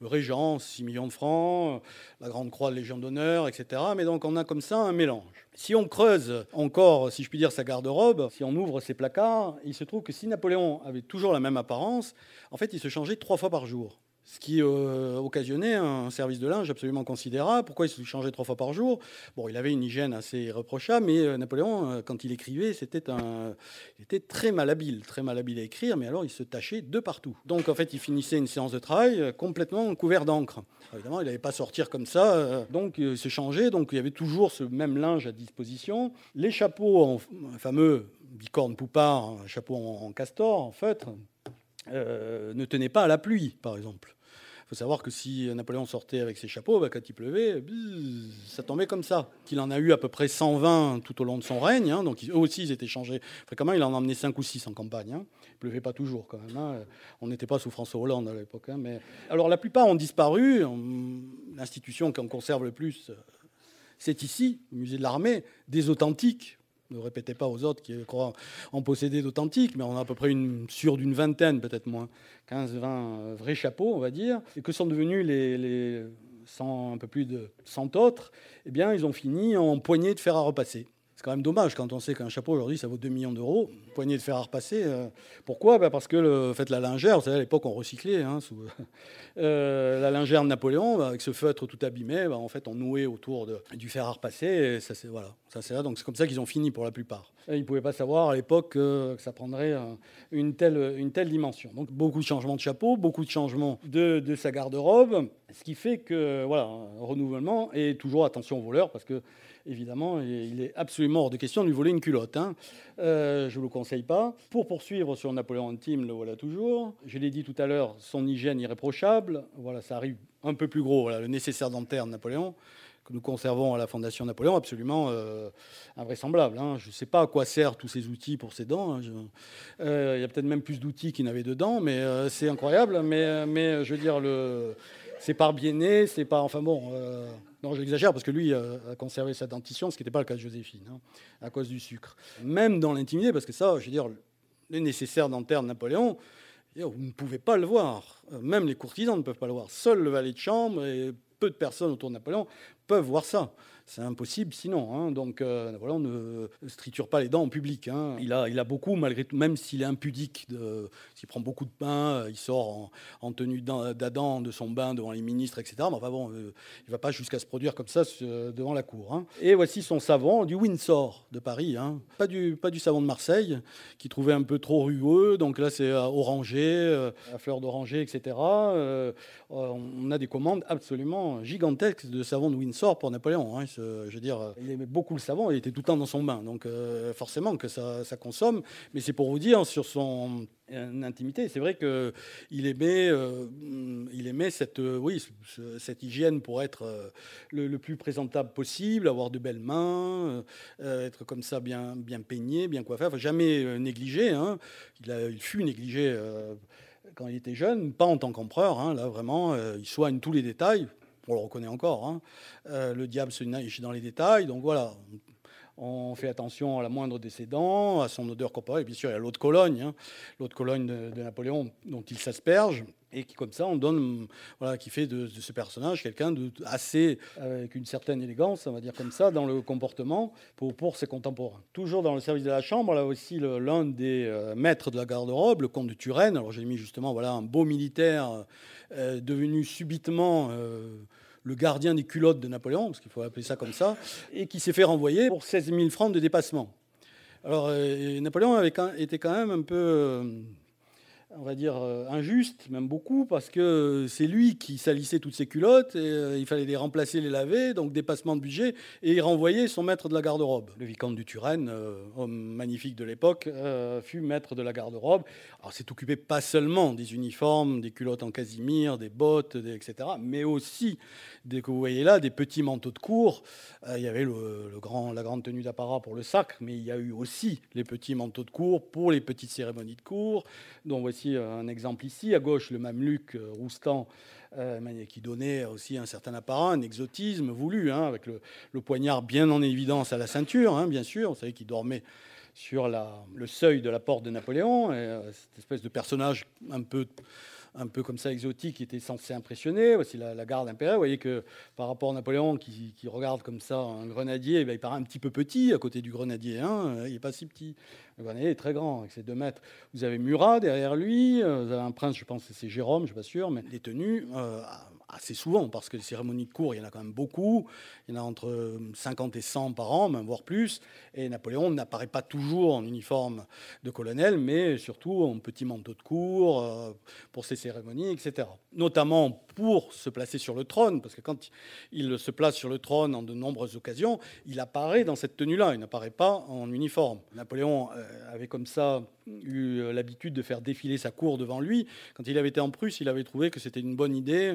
Le régent, 6 millions de francs, la Grande Croix de Légion d'honneur, etc. Mais donc on a comme ça un mélange. Si on creuse encore, si je puis dire, sa garde-robe, si on ouvre ses placards, il se trouve que si Napoléon avait toujours la même apparence, en fait, il se changeait trois fois par jour ce qui euh, occasionnait un service de linge absolument considérable. Pourquoi il se changeait trois fois par jour? Bon, il avait une hygiène assez irréprochable, mais euh, Napoléon, euh, quand il écrivait, c'était un, il était très malhabile, très malhabile à écrire, mais alors il se tachait de partout. Donc en fait, il finissait une séance de travail complètement couvert d'encre. Évidemment, il n'allait pas sortir comme ça, donc il se changeait, donc il y avait toujours ce même linge à disposition. Les chapeaux, en, fameux bicorne poupard, chapeau en, castor, en feutre, ne tenaient pas à la pluie, par exemple. Il faut savoir que si Napoléon sortait avec ses chapeaux, bah, quand il pleuvait, ça tombait comme ça. Qu'il en a eu à peu près 120 tout au long de son règne, hein, donc eux aussi ils étaient changés fréquemment. Il en a emmené 5 ou 6 en campagne. Hein. Il pleuvait pas toujours quand même. Hein. On n'était pas sous François Hollande à l'époque. mais... Alors la plupart ont disparu. L'institution qui en conserve le plus, c'est ici, le musée de l'armée, des authentiques ne répétez pas aux autres qui croient en posséder d'authentiques, mais on a à peu près une sur d'une vingtaine, peut-être moins, 15-20 euh, vrais chapeaux, on va dire. Et que sont devenus les, 100, un peu plus de 100 autres Eh bien, ils ont fini en poignée de fer à repasser. Quand même dommage quand on sait qu'un chapeau aujourd'hui ça vaut 2 millions d'euros. Poignée de fer à repasser. Euh, pourquoi? Bah, Parce que le, fait, la lingère, vous savez, à l'époque on recyclait. Hein, euh, la lingère de Napoléon, bah, avec ce feutre tout abîmé, bah, en fait on nouait autour de, du fer à repasser. Et ça, c'est, voilà, ça, c'est là. Donc c'est comme ça qu'ils ont fini pour la plupart. ils ne pouvaient pas savoir à l'époque que ça prendrait une telle, une telle dimension. Donc beaucoup de changements de chapeau, beaucoup de changements de, de sa garde-robe. Ce qui fait que, voilà, renouvellement et toujours attention aux voleurs parce que évidemment, il est absolument hors de question de lui voler une culotte. Hein. Euh, je ne vous le conseille pas. Pour poursuivre sur Napoléon intime, le voilà toujours. Je l'ai dit tout à l'heure, son hygiène irréprochable. Voilà, ça arrive un peu plus gros. Le nécessaire dentaire de Napoléon que nous conservons à la Fondation Napoléon, absolument euh, invraisemblable. Hein. Je ne sais pas à quoi servent tous ces outils pour ses dents. Hein. Euh, il y a peut-être même plus d'outils qu'il n'avait dedans, mais c'est incroyable. Mais, je veux dire, le c'est par bien c'est pas. Enfin bon, non, j'exagère parce que lui a conservé sa dentition, ce qui n'était pas le cas de Joséphine, hein, à cause du sucre. Même dans l'intimité, parce que ça, je veux dire, les nécessaires dentaires de Napoléon, vous ne pouvez pas le voir. Même les courtisans ne peuvent pas le voir. Seul le valet de chambre et peu de personnes autour de Napoléon peuvent voir ça c'est impossible sinon. Hein. Donc euh, voilà, on ne triture pas les dents en public. Hein. Il, a, beaucoup, malgré tout, même s'il est impudique, s'il prend beaucoup de pain, euh, il sort en, tenue d'Adam de son bain devant les ministres, etc. Mais enfin bon, euh, il ne va pas jusqu'à se produire comme ça devant la cour. Hein. Et voici son savon du Windsor de Paris, pas, du, savon de Marseille, qui trouvait un peu trop rugueux. Donc là, c'est orangé, à fleur d'oranger, etc. on a des commandes absolument gigantesques de savon de Windsor pour Napoléon. Je il aimait beaucoup le savon, il était tout le temps dans son bain. Donc forcément que ça, consomme. Mais c'est pour vous dire sur son intimité. C'est vrai qu'il aimait, euh, il aimait cette, euh, oui, cette hygiène pour être euh, le, plus présentable possible, avoir de belles mains, être comme ça bien, peigné, bien coiffé, jamais négligé. Hein. Il, il, fut négligé quand il était jeune, pas en tant qu'empereur. Hein. là, vraiment, il soigne tous les détails. On le reconnaît encore. Hein. le diable se niche dans les détails. Donc voilà, fait attention à la moindre décédant, à son odeur corporelle. Et bien sûr, il y a l'eau de Cologne, hein, l'eau de Cologne de, Napoléon dont il s'asperge. Et qui, comme ça, on donne, voilà, qui fait de, ce personnage quelqu'un de assez, avec une certaine élégance, on va dire comme ça, dans le comportement pour, pour ses contemporains. Toujours dans le service de la chambre, là aussi, l'un des euh, maîtres de la garde-robe, le comte de Turenne. Alors, j'ai mis justement, voilà, un beau militaire euh, devenu subitement. Euh, le gardien des culottes de Napoléon, parce qu'il faut appeler ça comme ça, et qui s'est fait renvoyer pour 16 000 francs de dépassement. Alors euh, Napoléon avait, était quand même un peu euh, on va dire, euh, injuste, même beaucoup, parce que c'est lui qui salissait toutes ses culottes, et euh, il fallait les remplacer, les laver, donc dépassement de budget, et il renvoyait son maître de la garde-robe. Le vicomte du Turenne, euh, homme magnifique de l'époque, fut maître de la garde-robe. Alors c'est occupé pas seulement des uniformes, des culottes en casimir, des bottes, etc., mais aussi, dès que vous voyez là, des petits manteaux de cour. il y avait le, grand, la grande tenue d'apparat pour le sacre, mais il y a eu aussi les petits manteaux de cour pour les petites cérémonies de cour. Donc voici euh, un exemple ici. À gauche, le mameluc euh, Roustan, euh, qui donnait aussi un certain apparat, un exotisme voulu, hein, avec le, poignard bien en évidence à la ceinture, hein, bien sûr. Vous savez qu'il dormait sur le seuil de la porte de Napoléon, et, cette espèce de personnage un peu un peu comme ça exotique qui était censé impressionner. Aussi la, garde impériale. Vous voyez que par rapport à Napoléon qui, regarde comme ça un grenadier, eh il paraît un petit peu petit à côté du grenadier. Hein. il n'est pas si petit. Le grenadier est très grand, avec ses deux mètres. Vous avez Murat derrière lui. Euh, vous avez un prince, je pense que c'est Jérôme, je ne suis pas sûr, mais tenues. Euh, assez souvent, parce que les cérémonies de cours, il y en a quand même beaucoup. Il y en a entre 50 et 100 par an, même voire plus. Et Napoléon n'apparaît pas toujours en uniforme de colonel, mais surtout en petit manteau de cour euh, pour ses cérémonies, etc. Notamment pour se placer sur le trône, parce que quand il se place sur le trône en de nombreuses occasions, il apparaît dans cette tenue-là, il n'apparaît pas en uniforme. Napoléon euh, avait comme ça eu euh, l'habitude de faire défiler sa cour devant lui. Quand il avait été en Prusse, il avait trouvé que c'était une bonne idée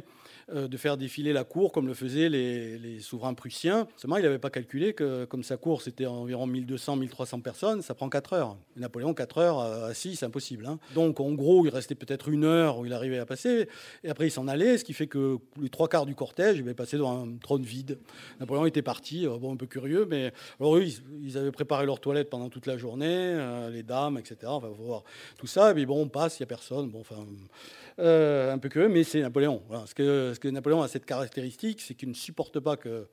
euh, de faire défiler la cour comme le faisaient les, souverains Seulement, il n'avait pas calculé que comme sa cour, c'était environ 1200-1300 personnes, ça prend 4 heures. Napoléon, 4 heures assis, c'est impossible. Hein. Donc, en gros, il restait peut-être une heure où il arrivait à passer, et après il s'en allait, ce qui fait que les trois quarts du cortège, il avait passé dans un trône vide. Napoléon était parti, euh, bon, un peu curieux, mais alors eux, ils, avaient préparé leur toilette pendant toute la journée, les dames, etc va voir tout ça. Et puis bon, on passe, il n'y a personne. Bon, enfin, euh, un peu curieux, mais c'est Napoléon. Ce, que, ce que Napoléon a cette caractéristique, c'est qu'il ne supporte pas que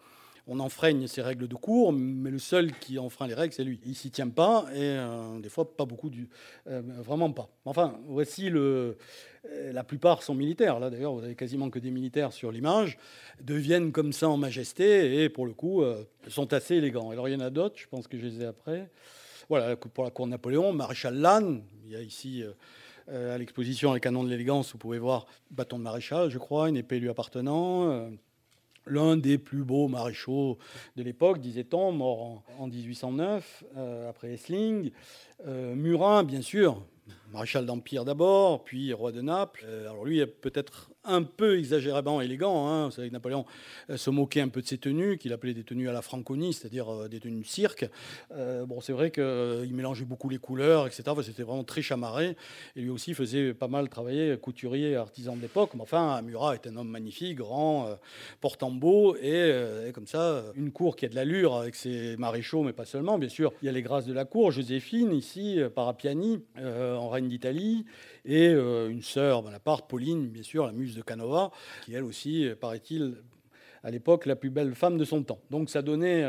on enfreigne ses règles de cours, mais le seul qui enfreint les règles, c'est lui. Il s'y tient pas, et euh, des fois, pas beaucoup, du, euh, vraiment pas. Enfin, voici le. La plupart sont militaires. Là, d'ailleurs, vous avez quasiment que des militaires sur l'image, deviennent comme ça en majesté, et pour le coup, sont assez élégants. Alors, il y en a d'autres, je pense que je les ai après. Voilà, pour la cour de Napoléon, maréchal Lannes, il y a ici euh, euh, à l'exposition les canons de l'élégance, vous pouvez voir bâton de maréchal, je crois, une épée lui appartenant. Euh, l'un des plus beaux maréchaux de l'époque, disait-on, mort en, 1809, après Essling. Murat, bien sûr, maréchal d'Empire d'abord, puis roi de Naples. alors lui, peut-être un peu exagérément élégant. Hein. Vous savez que Napoléon euh, se moquait un peu de ses tenues, qu'il appelait des tenues à la Franconie, c'est-à-dire euh, des tenues de cirque. Euh, bon, c'est vrai qu'il mélangeait beaucoup les couleurs, etc. C'était vraiment très chamarré. Et lui aussi faisait pas mal travailler couturier, artisan de l'époque. Mais enfin, Murat est un homme magnifique, grand, portant beau, et, et, comme ça, une cour qui a de l'allure avec ses maréchaux, mais pas seulement. Bien sûr, il y a les grâces de la cour, Joséphine ici, Parapiani, en d'Italie, et une sœur Bonaparte, Pauline, bien sûr, la muse de Canova, qui elle aussi, paraît-il, à l'époque, la plus belle femme de son temps. Donc ça donnait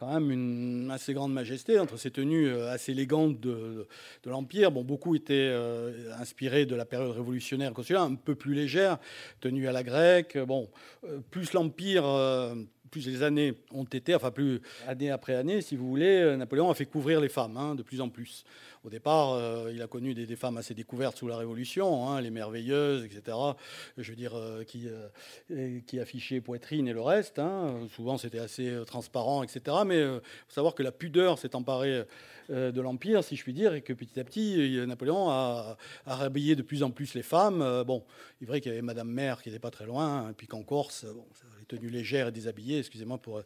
quand même une assez grande majesté entre ces tenues euh, assez élégantes de, l'Empire. Bon, beaucoup étaient euh, inspirés de la période révolutionnaire consulaire, un peu plus légère, tenue à la grecque. Bon, euh, plus l'Empire plus les années ont été, enfin plus année après année, si vous voulez, Napoléon a fait couvrir les femmes hein, de plus en plus. Au départ, euh, il a connu des, femmes assez découvertes sous la Révolution, hein, les merveilleuses, etc. Je veux dire, euh, qui, euh, affichaient poitrine et le reste. Hein. Souvent, c'était assez transparent, etc. Mais il faut savoir que la pudeur s'est emparée de l'Empire, si je puis dire, et que petit à petit, Napoléon a, a de plus en plus les femmes. Bon, il est vrai qu'il y avait Madame Mère qui n'était pas très loin, puis qu'en Corse, bon, tenue légère et déshabillée, excusez-moi pour. Euh,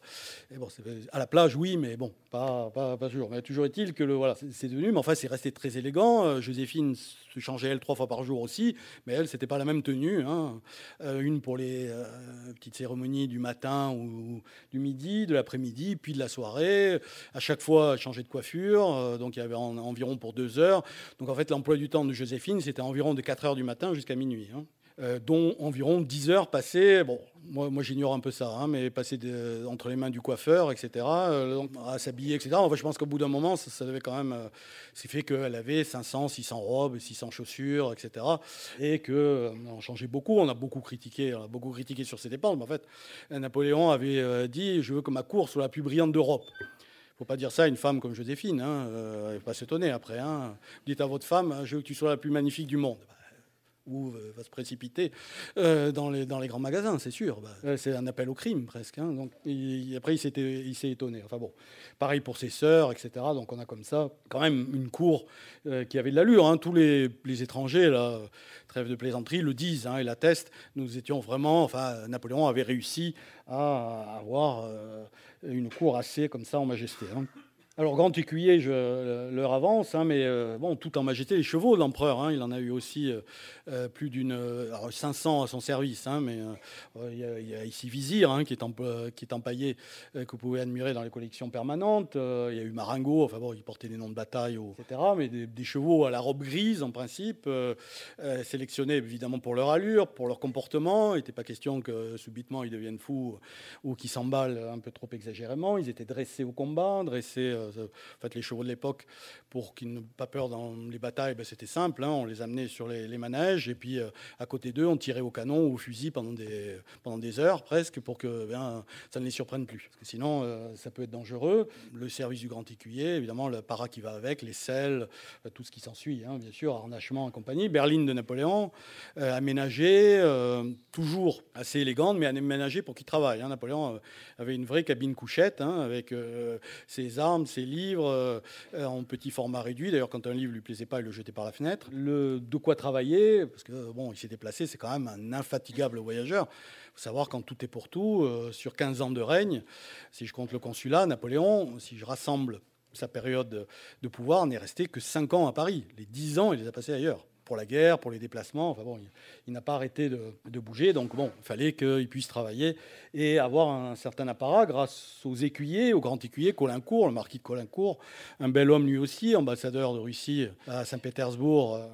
à la plage, oui, mais bon, pas, pas, toujours. Mais toujours est-il que le, voilà, c'est devenu, mais enfin, c'est resté très élégant. Euh, Joséphine se changeait elle trois fois par jour aussi, mais elle, c'était pas la même tenue. Hein. Euh, une pour les petites cérémonies du matin ou du midi, de l'après-midi, puis de la soirée. À chaque fois, elle changeait de coiffure, donc il y avait environ pour deux heures. Donc en fait, l'emploi du temps de Joséphine, c'était environ de 4 heures du matin jusqu'à minuit. Hein. Euh, dont environ 10 heures passées, bon, moi, j'ignore un peu ça, hein, mais passées entre les mains du coiffeur, etc., euh, à s'habiller, etc. Enfin, je pense qu'au bout d'un moment, ça, devait quand même. Euh, c'est fait qu'elle avait 500, 600 robes, 600 chaussures, etc. Et qu'on changeait beaucoup, on a beaucoup critiqué, on a beaucoup critiqué sur ces dépenses, en fait, Napoléon avait dit Je veux que ma cour soit la plus brillante d'Europe. Il ne faut pas dire ça à une femme comme Joséphine, hein, elle ne faut pas s'étonner après. Hein. Dites à votre femme Je veux que tu sois la plus magnifique du monde ou euh, va se précipiter euh, dans, les, dans les grands magasins, c'est sûr. Bah, euh, c'est un appel au crime presque. Hein. donc, après, il s'est étonné. Enfin bon, pareil pour ses sœurs, etc. Donc on a comme ça quand même une cour qui avait de l'allure. Hein. Tous les, les, étrangers, là, trêve de plaisanterie, le disent hein, et l'attestent. Nous étions vraiment, enfin, Napoléon avait réussi à avoir une cour assez comme ça en majesté. Hein. Alors, grand écuyer, je leur avance, hein, mais euh, bon, tout en majesté, les chevaux de l'empereur, hein, il en a eu aussi euh, euh, plus d'une. 500 à son service, hein, mais il y, a ici Vizir, qui, est empaillé, que vous pouvez admirer dans les collections permanentes. il y a eu Maringo, enfin bon, il portait des noms de bataille, etc., mais des, chevaux à la robe grise, en principe, sélectionnés évidemment pour leur allure, pour leur comportement. Il n'était pas question que subitement ils deviennent fous ou qu'ils s'emballent un peu trop exagérément. Ils étaient dressés au combat, dressés en fait, les chevaux de l'époque, pour qu'ils n'aient pas peur dans les batailles, ben, c'était simple. Hein. on les amenait sur les, manèges et puis euh, à côté d'eux, on tirait au canon ou au fusil pendant des, heures presque pour que ben, ça ne les surprenne plus. Sinon, euh, ça peut être dangereux. Le service du grand écuyer, évidemment, le para qui va avec, les selles, euh, tout ce qui s'ensuit, hein, bien sûr, harnachement et compagnie. Berline de Napoléon, aménagée, toujours assez élégante, mais aménagée pour qu'il travaille. Hein. Napoléon avait une vraie cabine couchette avec ses armes, ses livres euh, en petit format réduit. D'ailleurs, quand un livre lui plaisait pas, il le jetait par la fenêtre. Le de quoi travailler, parce que bon, il s'est déplacé, c'est quand même un infatigable voyageur. Faut savoir quand tout est pour tout, euh, sur 15 ans de règne, si je compte le consulat, Napoléon, si je rassemble sa période de pouvoir, n'est resté que 5 ans à Paris. Les 10 ans, il les a passés ailleurs pour la guerre, pour les déplacements. Enfin bon, il, n'a pas arrêté de, bouger, donc bon, il fallait qu'il puisse travailler et avoir un certain apparat grâce aux écuyers, au grand écuyer Colincourt, le marquis de Colincourt, un bel homme lui aussi, ambassadeur de Russie à Saint-Pétersbourg euh,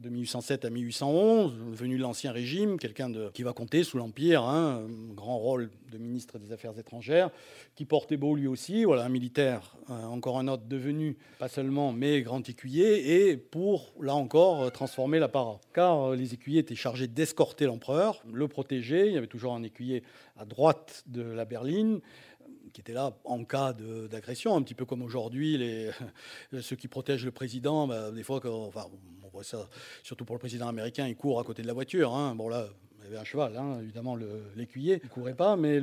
de 1807 à 1811, venu de l'Ancien Régime, quelqu'un qui va compter sous l'Empire, hein, un grand rôle de ministre des Affaires étrangères, qui portait beau lui aussi, voilà, un militaire, euh, encore un autre devenu, pas seulement, mais grand écuyer, et pour, là encore, transformer l'apparat. Car euh, les écuyers étaient chargés d'escorter l'empereur, le protéger, il y avait toujours un écuyer à droite de la berline, qui était là en cas d'agression, un petit peu comme aujourd'hui, ceux qui protègent le président, bah, des fois, enfin, surtout pour le président américain, il court à côté de la voiture. Hein. Bon là, il y avait un cheval, hein, évidemment, l'écuyer, il ne courait pas, mais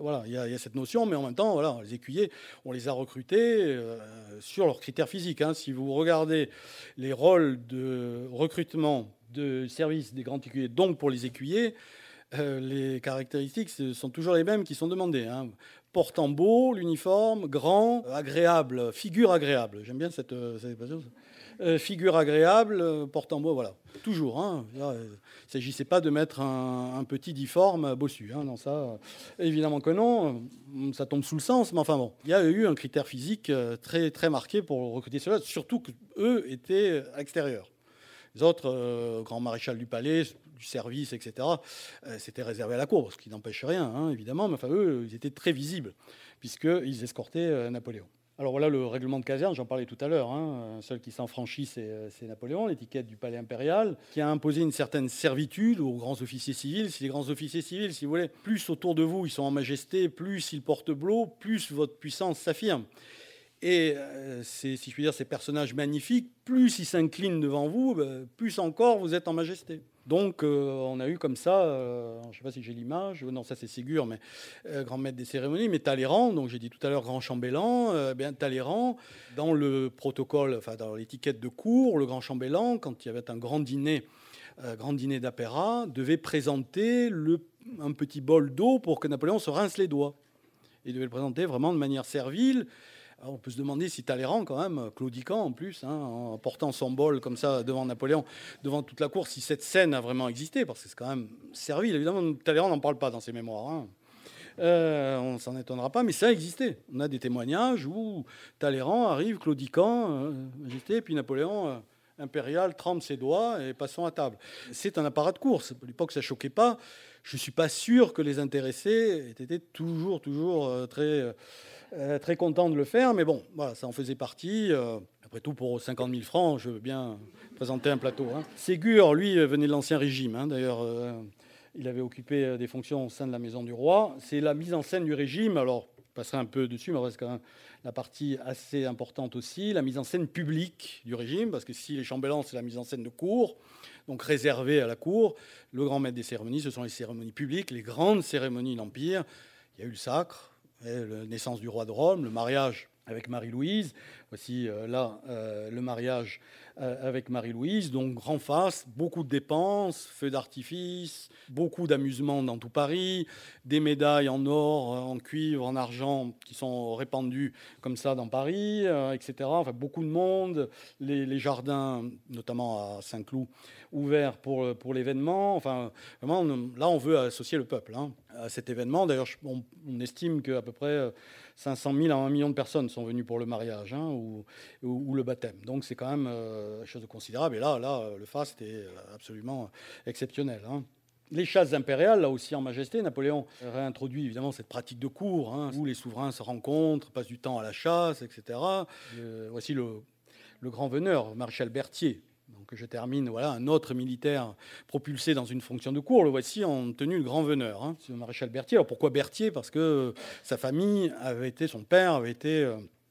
voilà, il y, a, cette notion, mais en même temps, les écuyers, on les a recrutés euh, sur leurs critères physiques. Hein. Si vous regardez les rôles de recrutement de service des grands écuyers, donc pour les écuyers, euh, les caractéristiques sont toujours les mêmes qui sont demandées. Hein. Portant beau, l'uniforme, grand, agréable, figure agréable. J'aime bien cette, euh, euh, figure agréable, portant beau, voilà. Toujours. Hein. il ne s'agissait pas de mettre un, petit difforme bossu. Hein. Ça, évidemment que non. Ça tombe sous le sens, mais enfin bon. Il y a eu un critère physique très, très marqué pour recruter cela, surtout qu'eux étaient extérieurs. Les autres, grand maréchal du palais, du service, etc., euh, c'était réservé à la cour, ce qui n'empêche rien, hein, évidemment, mais enfin, eux, ils étaient très visibles, puisqu'ils escortaient euh, Napoléon. Alors voilà le règlement de caserne, j'en parlais tout à l'heure. Hein. Seul qui s'en franchit, c'est Napoléon, l'étiquette du palais impérial, qui a imposé une certaine servitude aux grands officiers civils. Si les grands officiers civils, si vous voulez, plus autour de vous ils sont en majesté, plus ils portent blot, plus votre puissance s'affirme. Et euh, si je puis dire, ces personnages magnifiques, plus ils s'inclinent devant vous, ben, plus encore vous êtes en majesté. Donc euh, on a eu comme ça, euh, je ne sais pas si j'ai l'image, non ça c'est Ségur, mais grand maître des cérémonies, mais Talleyrand, donc j'ai dit tout à l'heure grand chambellan, bien Talleyrand, dans le protocole, enfin dans l'étiquette de cour, le grand chambellan, quand il y avait un grand dîner, grand dîner d'apéra, devait présenter un petit bol d'eau pour que Napoléon se rince les doigts. Il devait le présenter vraiment de manière servile on peut se demander si Talleyrand, quand même, claudiquant en plus, hein, en portant son bol comme ça devant Napoléon, devant toute la cour, si cette scène a vraiment existé, parce que c'est quand même servile. Évidemment, Talleyrand n'en parle pas dans ses mémoires. Hein. Euh, on s'en étonnera pas, mais ça a existé. On a des témoignages où Talleyrand arrive claudiquant, euh, majesté, puis Napoléon. Euh, impérial trempe ses doigts et passons à table. C'est un apparat de course. À l'époque, ça choquait pas. Je ne suis pas sûr que les intéressés étaient toujours, toujours très euh, très content de le faire, mais bon, ça en faisait partie. Euh, après tout, pour 50 000 francs, je veux bien présenter un plateau. Hein. Ségur, lui, venait de l'Ancien Régime. Hein. D'ailleurs, euh, il avait occupé des fonctions au sein de la Maison du Roi. C'est la mise en scène du régime. Alors, je passerai un peu dessus, mais reste quand même la partie assez importante aussi, la mise en scène publique du régime, parce que si les chambellans, c'est la mise en scène de cour, donc réservée à la cour, le grand maître des cérémonies, ce sont les cérémonies publiques, les grandes cérémonies de l'Empire. Il y a eu le sacre, la naissance du roi de Rome, le mariage avec Marie-Louise. Voici euh, là euh, le mariage euh, avec Marie-Louise. Donc grand face, beaucoup de dépenses, feux d'artifice, beaucoup d'amusements dans tout Paris, des médailles en or, en cuivre, en argent qui sont répandues comme ça dans Paris, etc. Enfin beaucoup de monde, les, jardins, notamment à Saint-Cloud, ouverts pour, pour l'événement. Enfin vraiment, là on veut associer le peuple hein, à cet événement. D'ailleurs, on, on estime qu'à peu près 500 000 à 1 million de personnes sont venues pour le mariage hein, ou, le baptême. Donc c'est quand même euh, chose considérable. Et là, là le faste est absolument exceptionnel. Hein. Les chasses impériales, là aussi en majesté, Napoléon réintroduit évidemment cette pratique de cour, hein, où les souverains se rencontrent, passent du temps à la chasse, etc. Euh, voici le, le grand veneur, Maréchal Berthier, donc je termine, voilà, un autre militaire propulsé dans une fonction de cour, le voici en tenue de grand veneur, hein, c'est le maréchal Berthier. Alors pourquoi Berthier? Parce que sa famille avait été, son père avait été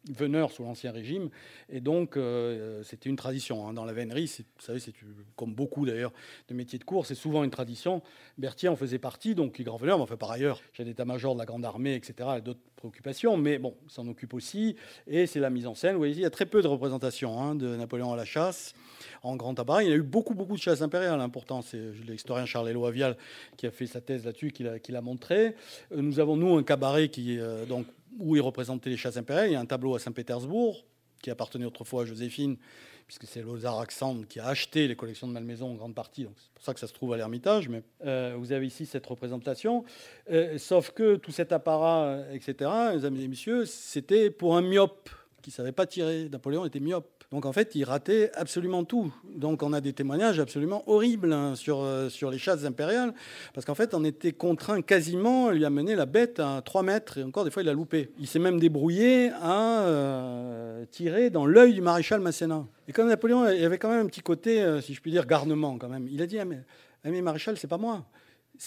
euh, veneur sous l'Ancien Régime, et donc euh, c'était une tradition. Hein. Dans la vénerie, vous savez, c'est comme beaucoup d'ailleurs de métiers de cour, c'est souvent une tradition. Berthier en faisait partie, donc il est grand veneur, mais enfin par ailleurs, j'ai l'état-major de la Grande Armée, etc., d'autres préoccupations, mais bon, s'en occupe aussi, et c'est la mise en scène. Vous voyez, il y a très peu de représentation hein, de Napoléon à la chasse en grand tabac. Il y a eu beaucoup, beaucoup de chasses impériales. Important, c'est l'historien Charles Éloi Vial qui a fait sa thèse là-dessus, qui l'a montré. Euh, nous avons, nous, un cabaret qui, euh, donc, où il représentait les chasses impériales. Il y a un tableau à Saint-Pétersbourg qui appartenait autrefois à Joséphine, puisque c'est Lozar Alexandre qui a acheté les collections de Malmaison en grande partie. c'est pour ça que ça se trouve à l'Ermitage. Mais euh, vous avez ici cette représentation. sauf que tout cet apparat, etc., mesdames et messieurs, c'était pour un myope qui ne savait pas tirer. Napoléon était myope. Donc en fait, il ratait absolument tout. Donc on a des témoignages absolument horribles hein, sur, euh, sur les chasses impériales, parce qu'en fait, on était contraint quasiment à lui amener la bête à 3 mètres, et encore des fois, il a loupé. Il s'est même débrouillé à euh, tirer dans l'œil du maréchal Masséna. Et comme Napoléon, il avait quand même un petit côté, euh, si je puis dire, garnement quand même. Il a dit, ah, mais, ah, mais maréchal, c'est pas moi.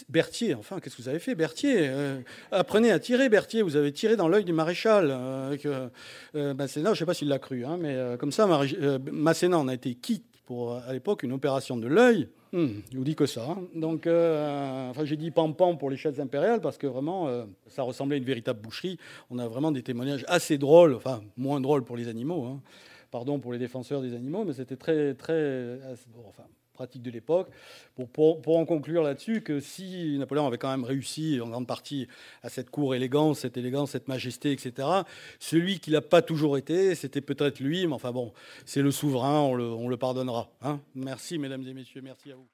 Berthier, enfin, qu'est-ce que vous avez fait Berthier, euh, apprenez à tirer, Berthier, vous avez tiré dans l'œil du maréchal. Euh, euh, je ne sais pas s'il l'a cru, hein, mais comme ça, Masséna en a été quitte pour, à l'époque, une opération de l'œil. Hmm, je vous dis que ça. Hein. Donc, enfin, j'ai dit pam-pam pour les chaises impériales parce que vraiment, ça ressemblait à une véritable boucherie. On a vraiment des témoignages assez drôles, enfin, moins drôles pour les animaux. Hein. Pardon pour les défenseurs des animaux, mais c'était très, très. De l'époque. Pour, en conclure là-dessus, que si Napoléon avait quand même réussi en grande partie à cette cour élégance, cette élégance, cette majesté, etc., celui qui l'a pas toujours été, c'était peut-être lui, mais enfin bon, c'est le souverain, on le, on le pardonnera. Hein merci, mesdames et messieurs, merci à vous.